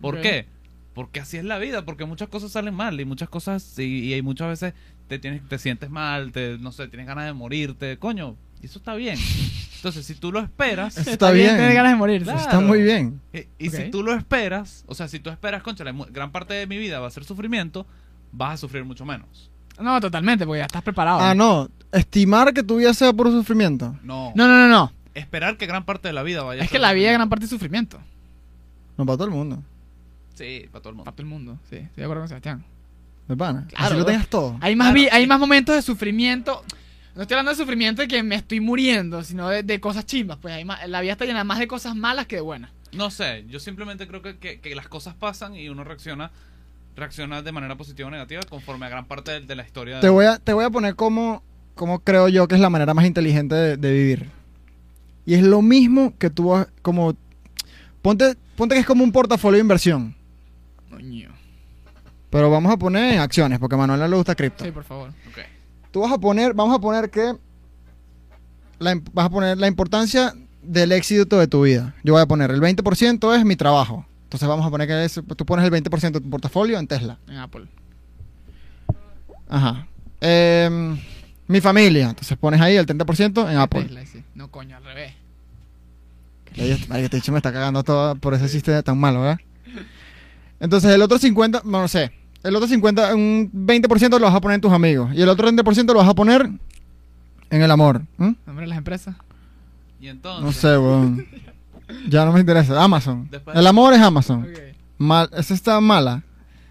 ¿Por Ok. qué? Porque así es la vida, porque muchas cosas salen mal y muchas cosas, y, y hay muchas veces te tienes, te sientes mal, te, no sé, tienes ganas de morirte, coño, y eso está bien. Entonces, si tú lo esperas, Eso está bien. Tener ganas de morirse. Claro. Está muy bien. y, y Ok. si tú lo esperas, o sea, si tú esperas, concha, gran parte de mi vida va a ser sufrimiento, vas a sufrir mucho menos. No, totalmente, porque ya estás preparado. Ah, no. Estimar que tu vida sea por sufrimiento. No, No, no, no, no. esperar que gran parte de la vida vaya a Es que la vida es gran parte de sufrimiento. No para todo el mundo. Sí, para todo el mundo. Para todo el mundo. Sí, estoy de acuerdo con Sebastián. De pana. Claro, Así lo tengas todo. Hay más, Claro, hay más momentos de sufrimiento. No estoy hablando de sufrimiento de que me estoy muriendo, sino de, de cosas chimbas. Pues hay más- la vida está llena más de cosas malas que de buenas. No sé, yo simplemente creo que, que- que las cosas pasan y uno reacciona reacciona de manera positiva o negativa conforme a gran parte de, de la historia. Te voy a, te voy a poner como, como creo yo que es la manera más inteligente de, de vivir. Y es lo mismo que tú como... Ponte, ponte que es como un portafolio de inversión. Coño. Pero vamos a poner en acciones, porque a Manuel no le gusta cripto. Sí, por favor. Tú vas a poner, vamos a poner que... La, vas a poner la importancia del éxito de tu vida. Yo voy a poner el 20% es mi trabajo. Entonces vamos a poner que es- tú pones el 20% de tu portafolio en Tesla. En Apple. Ajá. Em, mi familia. Entonces pones ahí el 30% en Apple. Tesla, sí. No, coño, al revés. Marico, Este dicho me está cagando todo por ese chiste tan malo, ¿verdad? Entonces el otro 50, no, no sé. El otro 50, un 20% lo vas a poner en tus amigos. Y el otro 30% lo vas a poner en el amor. ¿m? Nombre de las empresas. Y entonces. No sé, weón. Ya no me interesa. Amazon. Después- El amor es Amazon. Mal, esa está mala.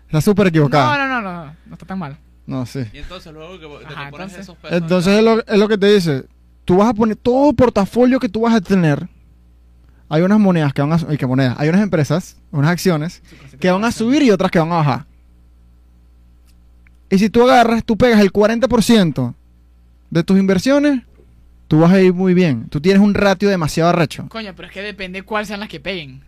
Está súper No, equivocada. no, no, no. No está tan mal. No, sí. Y entonces luego que, que Ajá, pones entonces- esos pesos. Entonces es lo, es lo que te dice. Tú vas a poner todo portafolio que tú vas a tener. Hay unas monedas que van a... ¿y qué monedas? Hay unas empresas, unas acciones que van a subir y otras que van a bajar. Y si tú agarras, tú pegas el 40% de tus inversiones, tú vas a ir muy bien. Tú tienes un ratio demasiado arrecho. Coño, pero es que depende cuáles sean las que peguen.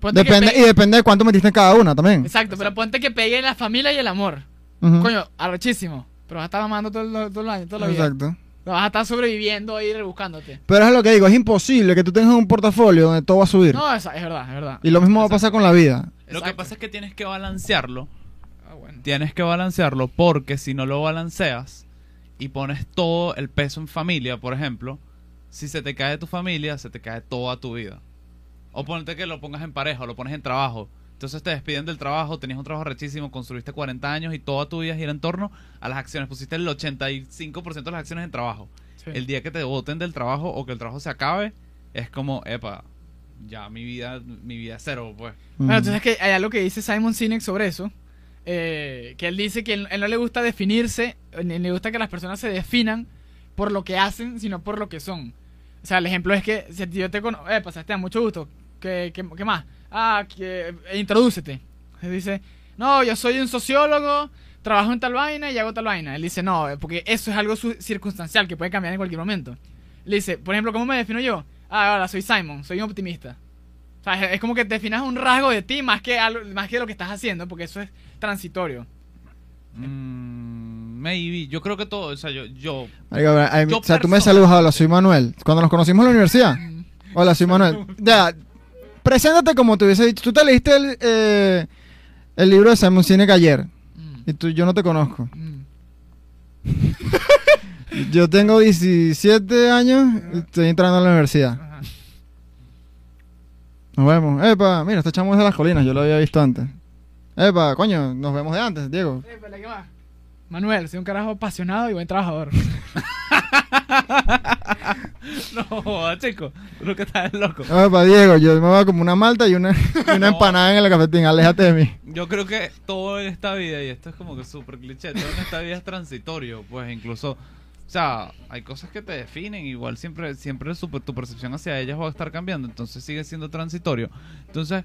Ponte que Depende, pegue- y depende de cuánto metiste en cada una también. Exacto, pero ponte que pegue la familia y el amor. Coño, arrechísimo. Pero vas a estar mamando todo el, todo el año, toda la vida. Exacto. Vas a estar sobreviviendo ahí rebuscándote. Pero es lo que digo, es imposible que tú tengas un portafolio donde todo va a subir. No, es, es verdad, es verdad. y lo mismo va a pasar con la vida. Lo que pasa es que tienes que balancearlo. Ah, bueno. Tienes que balancearlo porque si no lo balanceas y pones todo el peso en familia, por ejemplo, si se te cae tu familia, se te cae toda tu vida. O ponte que lo pongas en pareja o lo pones en trabajo. Entonces te despiden del trabajo, tenías un trabajo rechísimo, construiste 40 años y toda tu vida gira en torno a las acciones. Pusiste el 85% de las acciones en trabajo. Sí. El día que te voten del trabajo o que el trabajo se acabe, es como, epa, ya mi vida, mi vida es cero, pues. Bueno, entonces es que hay algo que dice Simon Sinek sobre eso. Eh, que él dice que él, él no le gusta definirse, ni le gusta que las personas se definan por lo que hacen, sino por lo que son. O sea, el ejemplo es que si yo te conozco, eh, pasaste mucho gusto. ¿Qué, qué, qué más? Ah, que eh, introdúcete. Él dice, no, yo soy un sociólogo, trabajo en tal vaina y hago tal vaina. Él dice, no, eh, porque eso es algo circunstancial que puede cambiar en cualquier momento. Le dice, por ejemplo, ¿cómo me defino yo? Ah, ahora soy Simon, soy un optimista. O sea, es- como que definas un rasgo de ti más que, algo, más que lo que estás haciendo, porque eso es transitorio. Mm, maybe, yo creo que todo, o sea, yo, yo o sea, tú me saludas, hola, soy Manuel. Cuando nos conocimos en la universidad. Mm. Hola, soy Manuel. Ya, preséntate como te hubiese dicho. Tú te leíste el, eh, el libro de Simon Sinek ayer. Mm, Y tú, yo no te conozco. mm. Yo tengo 17 años y estoy entrando a la universidad. Nos vemos. Epa, mira, este chamo es de las colinas, yo lo había visto antes. Epa, coño, nos vemos de antes, Diego. Pero, ¿qué más? Manuel, soy un carajo apasionado y buen trabajador. No, chico, lo que estás es loco. Epa, Diego, yo me voy a como una malta y una, y una No. empanada en el cafetín, aléjate de mí. Yo creo que todo en esta vida, y esto es como que súper cliché, todo en esta vida es transitorio, pues incluso, o sea, hay cosas que te definen, igual siempre, siempre su- tu percepción hacia ellas va a estar cambiando, entonces sigue siendo transitorio. Entonces,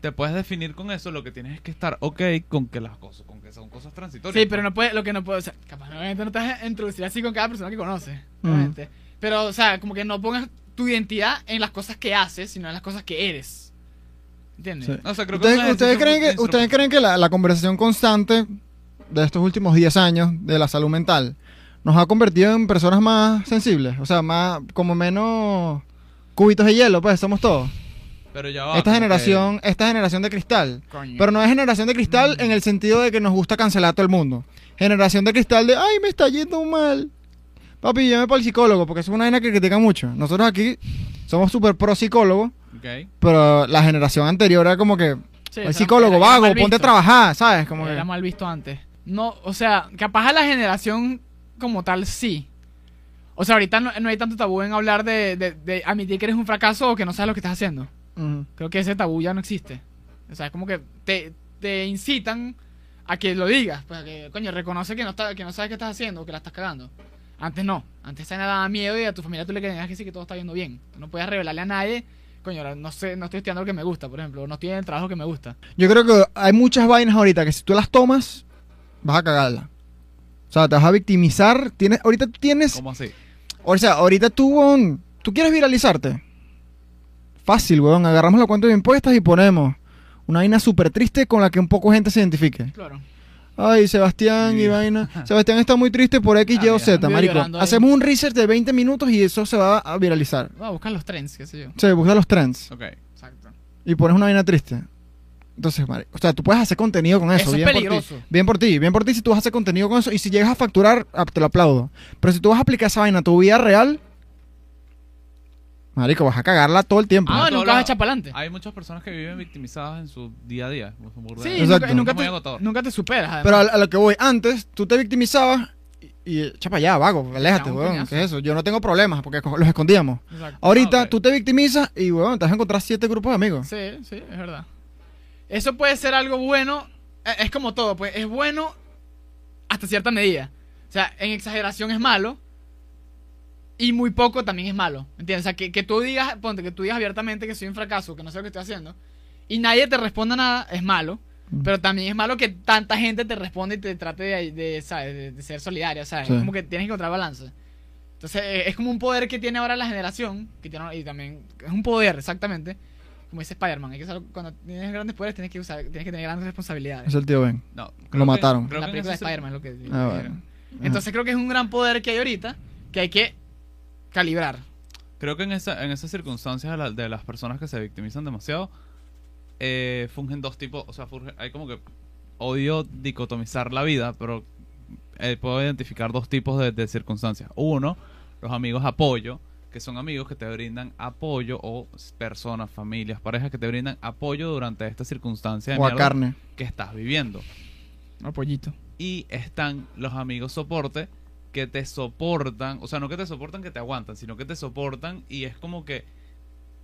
te puedes definir con eso, lo que tienes es que estar ok con que las cosas, con que son cosas transitorias. Sí, pues. pero no puede, lo que no puede, o sea, capaz obviamente no te vas a introducir así con cada persona que conoces, obviamente. Pero, o sea, como que no pongas tu identidad en las cosas que haces, sino en las cosas que eres. ¿Entiendes? Sí. O sea, creo que ¿Ustedes, creen que, muy ¿Ustedes creen que la, la conversación constante de estos últimos 10 años de la salud mental nos ha convertido en personas más sensibles? O sea, más como menos cubitos de hielo, pues somos todos. Pero ya va. esta generación, esta generación de cristal. Coño. Pero no es generación de cristal en el sentido de que nos gusta cancelar a todo el mundo. Generación de cristal de, ay, me está yendo mal. Papi, llame para el psicólogo, porque es una vaina que critican mucho. Nosotros aquí somos súper pro psicólogos, que- ok. pero la generación anterior era como que, Sí, el psicólogo, era vago, ponte a trabajar, ¿sabes? Como que, Era mal visto antes. No, o sea, capaz a la generación como tal sí. O sea, ahorita no, no hay tanto tabú en hablar de, de- de admitir que eres un fracaso o que no sabes lo que estás haciendo. Ujú. Creo que ese tabú ya no existe. O sea, es como que te, te incitan a que lo digas. Pues a que, coño, reconoce que no, está, que no sabes qué estás haciendo o que la estás cagando. Antes no. Antes nada daba miedo y a tu familia tú le tenías que decir que todo está yendo bien. Tú no podías revelarle a nadie, coño, no sé, no estoy estudiando lo que me gusta, por ejemplo. o No estoy en el trabajo que me gusta. Yo creo que hay muchas vainas ahorita que si tú las tomas, vas a cagarla. O sea, te vas a victimizar. Tienes, ahorita tú tienes ¿Cómo así? O sea, ahorita tú, weón, tú quieres viralizarte. Fácil, weón. Agarramos la cuenta de impuestos y ponemos una vaina súper triste con la que un poco gente se identifique. Claro. Ay, Sebastián y Sí. vaina. Sebastián está muy triste por X, Ah, Y o Z, un marico. Hacemos un research de 20 minutos y eso se va a viralizar. Vamos a buscar los trends, qué sé yo. Se busca los trends Ok. Exacto. y pones una vaina triste. Entonces, marico, o sea, tú puedes hacer contenido con eso. Eso es bien por ti. peligroso. Bien por ti, bien por ti si tú vas a hacer contenido con eso. Y si llegas a facturar, ah, te lo aplaudo. Pero si tú vas a aplicar esa vaina a tu vida real, marico, vas a cagarla todo el tiempo. Ah, todo nunca vas a echar para adelante. Hay muchas personas que viven victimizadas en su día a día. Sí, nunca, nunca te, nunca te superas. además. Pero a, a lo que voy, antes tú te victimizabas y, y echa para allá, vago, aléjate, weón. ¿Qué es eso? Yo no tengo problemas porque los escondíamos. Exacto. Ahorita Ah, tú te victimizas y, weón, te vas a encontrar siete grupos de amigos. Sí, sí, es verdad. Eso puede ser algo bueno. eh, Es como todo, pues es bueno hasta cierta medida. O sea, en exageración es malo. Y muy poco también es malo. ¿Entiendes? O sea, que, que tú digas, ponte, que tú digas abiertamente que soy un fracaso, que no sé lo que estoy haciendo. Y nadie te responda nada, es malo. Mm. Pero también es malo que tanta gente te responda y te trate de, de, ¿sabes? de, de ser solidaria, ¿sabes? Sí. Es como que tienes que encontrar balance. Entonces, eh, es como un poder que tiene ahora la generación. Que tiene, y también es un poder, exactamente. Como dice Spider-Man. Hay que saber- cuando tienes grandes poderes, tienes que, usar, tienes que tener grandes responsabilidades. Es el tío Ben. No, Lo mataron. creo la película de Spider-Man es lo que Ah, bueno. Entonces, creo que es un gran poder que hay ahorita. Que hay que calibrar. Creo que en, esa, en esas circunstancias de, la- de las personas que se victimizan demasiado, eh, fungen dos tipos, o sea, furge- hay como que odio dicotomizar la vida, pero eh, puedo identificar dos tipos de, de circunstancias. Uno, los amigos apoyo, que son amigos que te brindan apoyo, o personas, familias, parejas que te brindan apoyo durante esta circunstancia de O a mierda carne. que estás viviendo. No, pollito. Y están los amigos soporte que te soportan, o sea, no que te soportan que te aguantan, sino que te soportan y es como que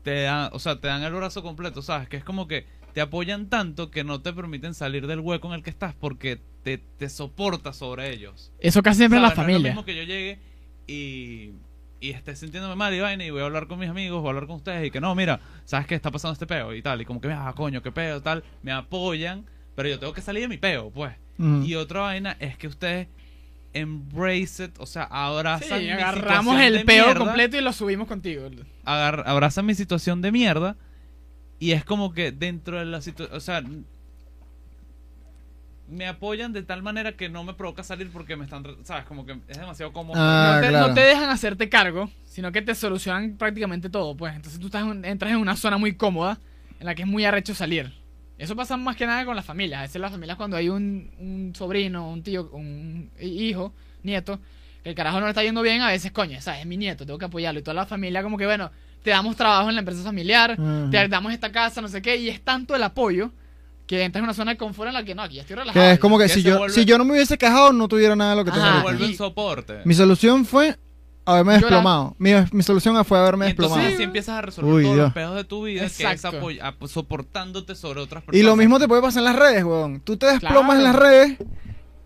te dan, o sea, te dan el brazo completo, ¿sabes? Que es como que te apoyan tanto que no te permiten salir del hueco en el que estás porque te, te soporta sobre ellos. Eso casi siempre en la. No es lo familia. mismo que yo llegue y, y esté sintiéndome mal y vaina y voy a hablar con mis amigos, voy a hablar con ustedes y que no, mira, ¿sabes qué está pasando este peo? Y tal, y como que, ah, coño, qué peo, tal, me apoyan, pero yo tengo que salir de mi peo, pues. Ujú. Y otra vaina es que ustedes embrace it, o sea, abrazan Sí, mi agarramos situación el de peo mierda, completo y lo subimos contigo. agar- abrazan mi situación de mierda y es como que dentro de la situación, o sea, me apoyan de tal manera que no me provoca salir porque me están, sabes, como que es demasiado cómodo. Ah, no, te, claro. no te dejan hacerte cargo, sino que te solucionan prácticamente todo, pues. Entonces tú estás en- entras en una zona muy cómoda en la que es muy arrecho salir. Eso pasa más que nada con las familias. A veces las familias cuando hay un, un sobrino, un tío, un hijo, nieto, que el carajo no le está yendo bien, a veces, coño, ¿sabes? Es mi nieto, tengo que apoyarlo. Y toda la familia como que, bueno, te damos trabajo en la empresa familiar, Ujú. te damos esta casa, no sé qué, y es tanto el apoyo que entras en una zona de confort en la que no, aquí ya estoy relajado. Que es como que que si yo, vuelve- si yo no me hubiese quejado, no tuviera nada de lo que tengo Se vuelve un soporte. Mi solución fue haberme Llorar. desplomado. Mi, mi solución fue haberme entonces desplomado. así empiezas a resolver Uy, todos Dios. los pedos de tu vida, que es Exacto. apoy- ap- soportándote sobre otras personas. Y lo mismo te puede pasar en las redes, weón. Tú te desplomas Claro. en las redes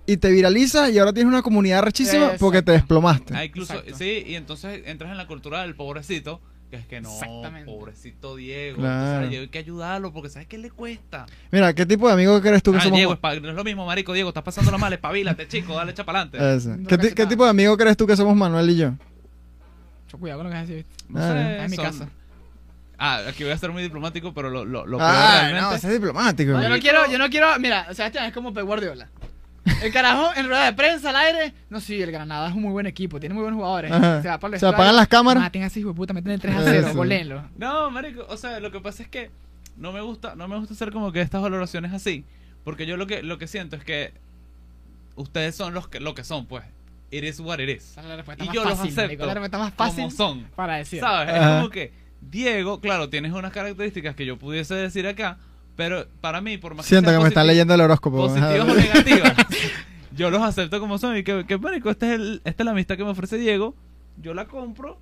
y te viralizas y ahora tienes una comunidad rechísima Exacto. porque te desplomaste. Ah, incluso, Exacto. sí, y entonces entras en la cultura del pobrecito, Que es que no, pobrecito Diego. Claro. Entonces, a Diego hay que ayudarlo porque sabes que le cuesta. Mira, ¿qué tipo de amigo crees tú que Ah, somos? Diego, no es lo mismo, marico. Diego, estás pasando mal, espabilate, chico, dale echa. Eso. No ¿Qué, tipo de amigo crees tú que somos Manuel y yo? Mucho cuidado con lo que vas a decir. No Ah, sé, es mi son- casa. Ah, aquí voy a ser muy diplomático, pero lo, lo, lo peor Ah, realmente... no, es diplomático. No, yo no quiero, yo no quiero, mira, Sebastián es como Pep Guardiola. El carajo en rueda de prensa al aire. No, sí, el Granada es un muy buen equipo, tiene muy buenos jugadores. Ajá. Se va para el Se apagan las cámaras. Maten así, hijo de puta, meten el 3 a 0, Eso. golenlo. No, marico, o sea, lo que pasa es que no me gusta, no me gusta hacer como que estas valoraciones así, porque yo lo que lo que siento es que ustedes son los que lo que son, pues. It is what it is. Esa es la respuesta Y más yo los fácil, acepto marico, la respuesta más fácil Como son. para decir. ¿Sabes? Es Ajá. como que Diego, claro, tienes unas características que yo pudiese decir acá, pero para mí, por más Siento que me está positiv- leyendo el horóscopo. positivas o negativas, yo los acepto como son y que, que marico, este es el, esta es la amistad que me ofrece Diego, yo la compro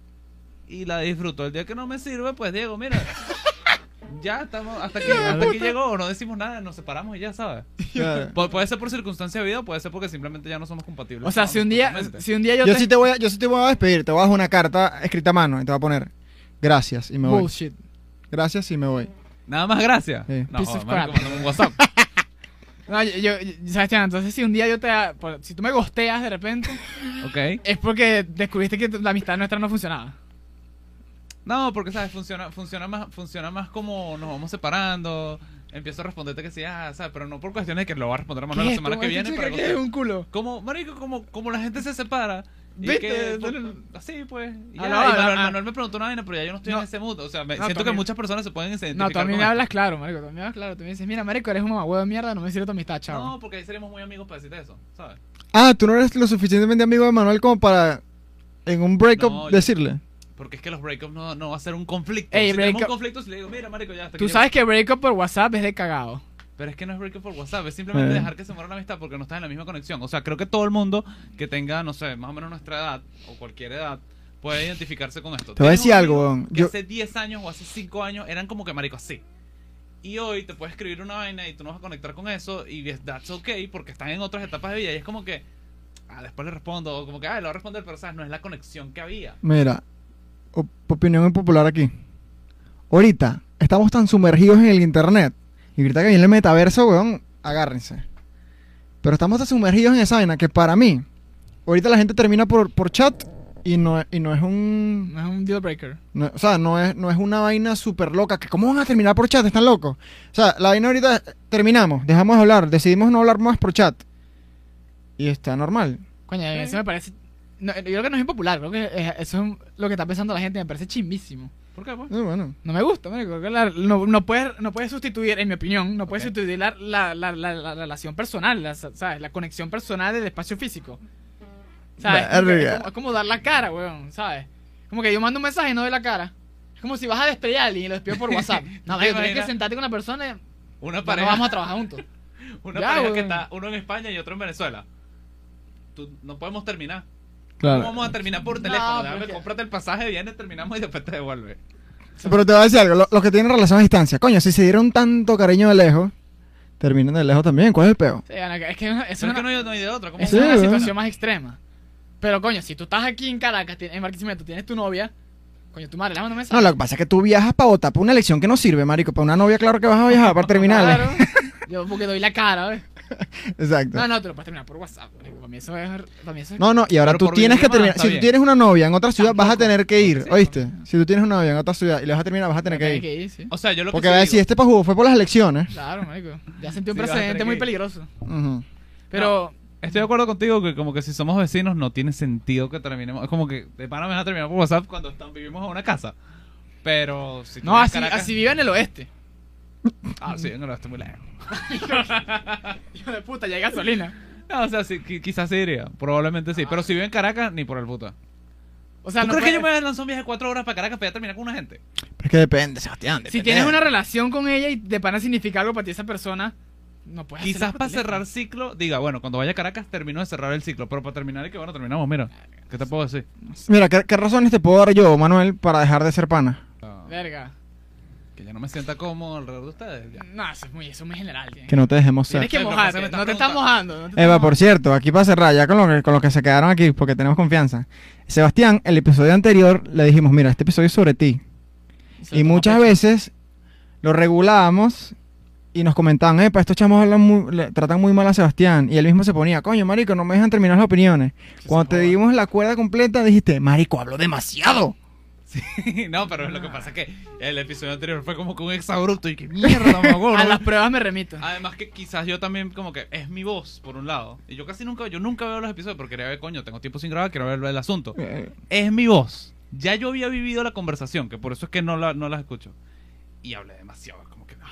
y la disfruto. El día que no me sirve, pues Diego, mira, ya estamos, hasta aquí, hasta aquí llegó, no decimos nada, nos separamos y ya sabes. Claro. Pu- puede ser por circunstancia de vida, o puede ser porque simplemente ya no somos compatibles. O sea, si un día, si un día yo, Yo te... sí te voy a, yo sí te voy a despedir. Te voy a dejar una carta escrita a mano y te voy a poner gracias y me voy. Bullshit. Gracias y me voy. Nada más gracias. Sí. No, Piece of marico, crap. mándame un WhatsApp. No, yo, yo- Sebastián, entonces si un día yo te... Si tú me gosteas de repente, ok. es porque descubriste que la amistad nuestra no funcionaba. No, porque sabes, funciona, funciona más, funciona más como nos vamos separando. Empiezo a responderte que sí, ah, sabes, pero no por cuestiones de que lo va a responder a Manuel la ¿Qué? semana ¿Cómo que es viene. Pero que es un culo? como, marico, como, como la gente se separa. ¿Viste? así pues. Y, Ah, ya, no, y ah, Manuel, ah. Manuel me preguntó una vaina, pero ya yo no estoy No. en ese mood. O sea, me, No, siento que muchas personas se pueden identificar No, tú a mí me esto. hablas claro, marico. Tú a mí me hablas claro. Tú me dices, mira, marico, eres un mamahuevo de mierda, no me sirve tu amistad, chavo. No, porque ahí seríamos muy amigos para decirte eso, ¿sabes? Ah, tú no eres lo suficientemente amigo de Manuel como para en un breakup decirle. Porque es que los breakups no, no va a ser un conflicto. Ey, si tenemos un conflicto, si le digo, mira, marico, ya hasta Tú sabes que breakup por WhatsApp es de cagado. Pero es que no es breakup por WhatsApp, es simplemente Eh. dejar que se muera la amistad porque no estás en la misma conexión. O sea, creo que todo el mundo que tenga, no sé, más o menos nuestra edad o cualquier edad puede identificarse con esto. Te voy a decir algo. Que Yo- hace 10 años o hace 5 años eran como que marico así. Y hoy te puedes escribir una vaina y tú no vas a conectar con eso y that's okay porque están en otras etapas de vida y es como que ah, después le respondo o como que ah, le voy a responder, pero sabes, no es la conexión que había. Mira, op- opinión impopular aquí. Ahorita estamos tan sumergidos en el internet. Y ahorita que viene el metaverso, weón, agárrense. Pero estamos tan sumergidos en esa vaina que para mí, ahorita la gente termina por, por chat y no, y no es un... No es un deal breaker. no- o sea, no es, no es una vaina súper loca. Que ¿Cómo van a terminar por chat? ¿Están locos? O sea, la vaina ahorita terminamos, dejamos de hablar, decidimos no hablar más por chat. Y está normal. Coño, eso me parece. no, yo creo que no es impopular, creo que eso es lo que está pensando la gente, me parece chimbísimo. ¿Por qué, pues? Eh, bueno. No me gusta, marico, la- no, no puedes no puedes sustituir, en mi opinión, no puedes sustituir la, la, la, la- la relación personal, la, ¿sabes? La conexión personal del espacio físico. ¿Sabes? Es como, que- es como- es como dar la cara, weón, ¿sabes? Como que yo mando un mensaje y no doy la cara. Es como si vas a despedir a alguien y lo despido por WhatsApp. No, ¿Te marico, tienes que sentarte con una persona y Una no vamos a trabajar juntos. una Ya, pareja que está uno en España y otro en Venezuela. Tú, no podemos terminar. Claro. ¿Cómo vamos a terminar por No, teléfono? que- cómprate el pasaje, viene, terminamos y después te devuelve. Pero te voy a decir algo, lo- los que tienen relación a distancia, coño, si se dieron tanto cariño de lejos, terminen de lejos también, ¿cuál es el peo? Sí, es que eso es una, es que no hay, no hay de otra. ¿cómo esa Sí, es una situación más extrema. Pero coño, si tú estás aquí en Caracas, en Barquisimeto, tienes tu novia, coño, tu madre, un mensaje. No, lo que pasa es que tú viajas para votar por una elección que no sirve, marico, para una novia claro que vas a viajar para terminales. Claro. Yo porque doy la cara, ¿ves? Exacto. No, no, te lo puedes terminar por WhatsApp. marico. Para mí eso es. Para mí eso es No, no, y ahora tú tienes que terminar. Si tú tienes una novia en otra ciudad, vas a tener que ir, Sí, ¿oíste? Si tú tienes una novia en otra ciudad y le vas a terminar, vas a tener que ir. que ir, sí. O sea, yo lo que Porque sí va a decir, este pajugo fue por las elecciones. Claro, marico. Ya sentí un Sí, precedente que muy peligroso. Pero. Estoy de acuerdo contigo que como que si somos vecinos no tiene sentido que terminemos. Es como que de pana me vas a terminar por WhatsApp cuando están, vivimos en una casa. Pero si No, así, Caracas- así vive en el oeste. Ah, sí, en el oeste muy lejos. Hijo de puta, ya hay gasolina. No, o sea, sí, qui- quizás sí diría. Probablemente sí. Pero si vive en Caracas, ni por el puta. O sea, ¿Tú no crees que yo puedes- me voy a lanzar un viaje de cuatro horas para Caracas para ya terminar con una gente? Pero es que depende, Sebastián. Si depende. tienes una relación con ella y de pana significa algo para ti esa persona, no puedes Quizás hacerlo por para teléfono. cerrar ciclo, diga, bueno, cuando vaya a Caracas termino de cerrar el ciclo. Pero para terminar, y que bueno, terminamos, mira. ¿Qué te puedo decir? Mira, ¿qué, qué razones te puedo dar yo, Manuel, para dejar de ser pana? Ah, Verga. Ya no me sienta cómodo alrededor de ustedes. ya. No, eso es muy, eso es muy general. Tienes, Que no te dejemos ser. tienes que Ay, pero mojarte. ¿por qué me estás No te estás mojando. no te estás Eva, por mojando. cierto, aquí para cerrar, ya con, lo que, con los que se quedaron aquí, porque tenemos confianza. Sebastián, el episodio anterior le dijimos, mira, este episodio es sobre ti. se lo Y toma muchas pecho. veces lo regulábamos y nos comentaban, epa, estos chamos hablan muy- le- tratan muy mal a Sebastián. Y él mismo se ponía, coño, marico, no me dejan terminar las opiniones. Cuando te dimos la cuerda completa, dijiste, marico, hablo demasiado. no, pero lo que pasa es que el episodio anterior fue como que un exabrupto y que mierda, me acuerdo. A las pruebas me remito. Además que quizás yo también como que es mi voz, por un lado. Y yo casi nunca, yo nunca veo los episodios porque quería ver, coño, tengo tiempo sin grabar, quiero ver el asunto. Eh, Es mi voz. Ya yo había vivido la conversación, que por eso es que no la, no las escucho. Y hablé demasiado, como que no.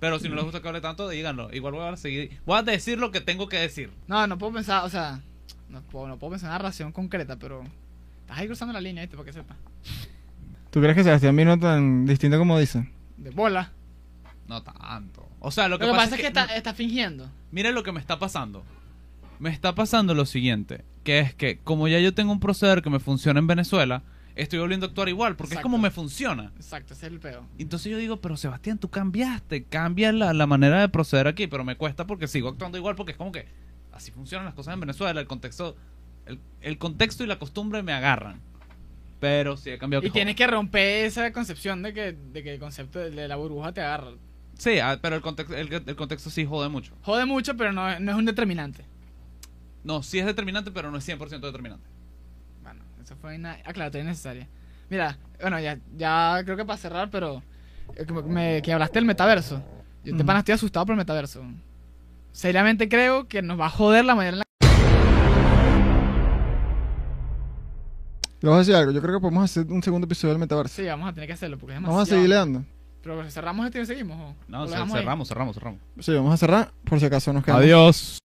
Pero si no les gusta que hable tanto, díganlo. Igual voy a seguir. Voy a decir lo que tengo que decir. No, no puedo pensar, o sea, no puedo, no puedo pensar en una relación concreta, pero estás ahí cruzando la línea, ¿viste? Para que sepa. ¿Tú crees que Sebastián vino tan distinto como dice? De bola. No tanto. O sea, lo Lo que, que, pasa, pasa es que, está, está fingiendo. Miren lo que me está pasando. Me está pasando lo siguiente, que es que como ya yo tengo un proceder que me funciona en Venezuela, estoy volviendo a actuar igual, porque Exacto. es como me funciona. Exacto, ese es el peo. Entonces yo digo, pero Sebastián, tú cambiaste, cambia la, la manera de proceder aquí, pero me cuesta porque sigo actuando igual, porque es como que así funcionan las cosas en Venezuela, el contexto, el, el contexto y la costumbre me agarran. Pero sí he cambiado. Y que tienes joder. que romper esa concepción de que, de que el concepto de la burbuja te agarra. Sí, ah, pero el contexto, el, el contexto sí jode mucho. Jode mucho, pero no, es- no es un determinante. No, sí es determinante, pero no es 100% determinante. Bueno, eso fue una aclaratoria necesaria. Mira, bueno, ya, ya creo que para cerrar, pero eh, que, me- que hablaste del metaverso. Yo te Ujú. pana estoy asustado por el metaverso. Seriamente creo que nos va a joder la manera en la Te voy a decir algo, yo creo que podemos hacer un segundo episodio del metaverso. Sí, vamos a tener que hacerlo porque es Vamos a demasiado. seguir leando. Pero cerramos este y seguimos. ¿o? ¿O No, cerramos, cerramos, cerramos. Sí, vamos a cerrar por si acaso nos quedamos. Adiós.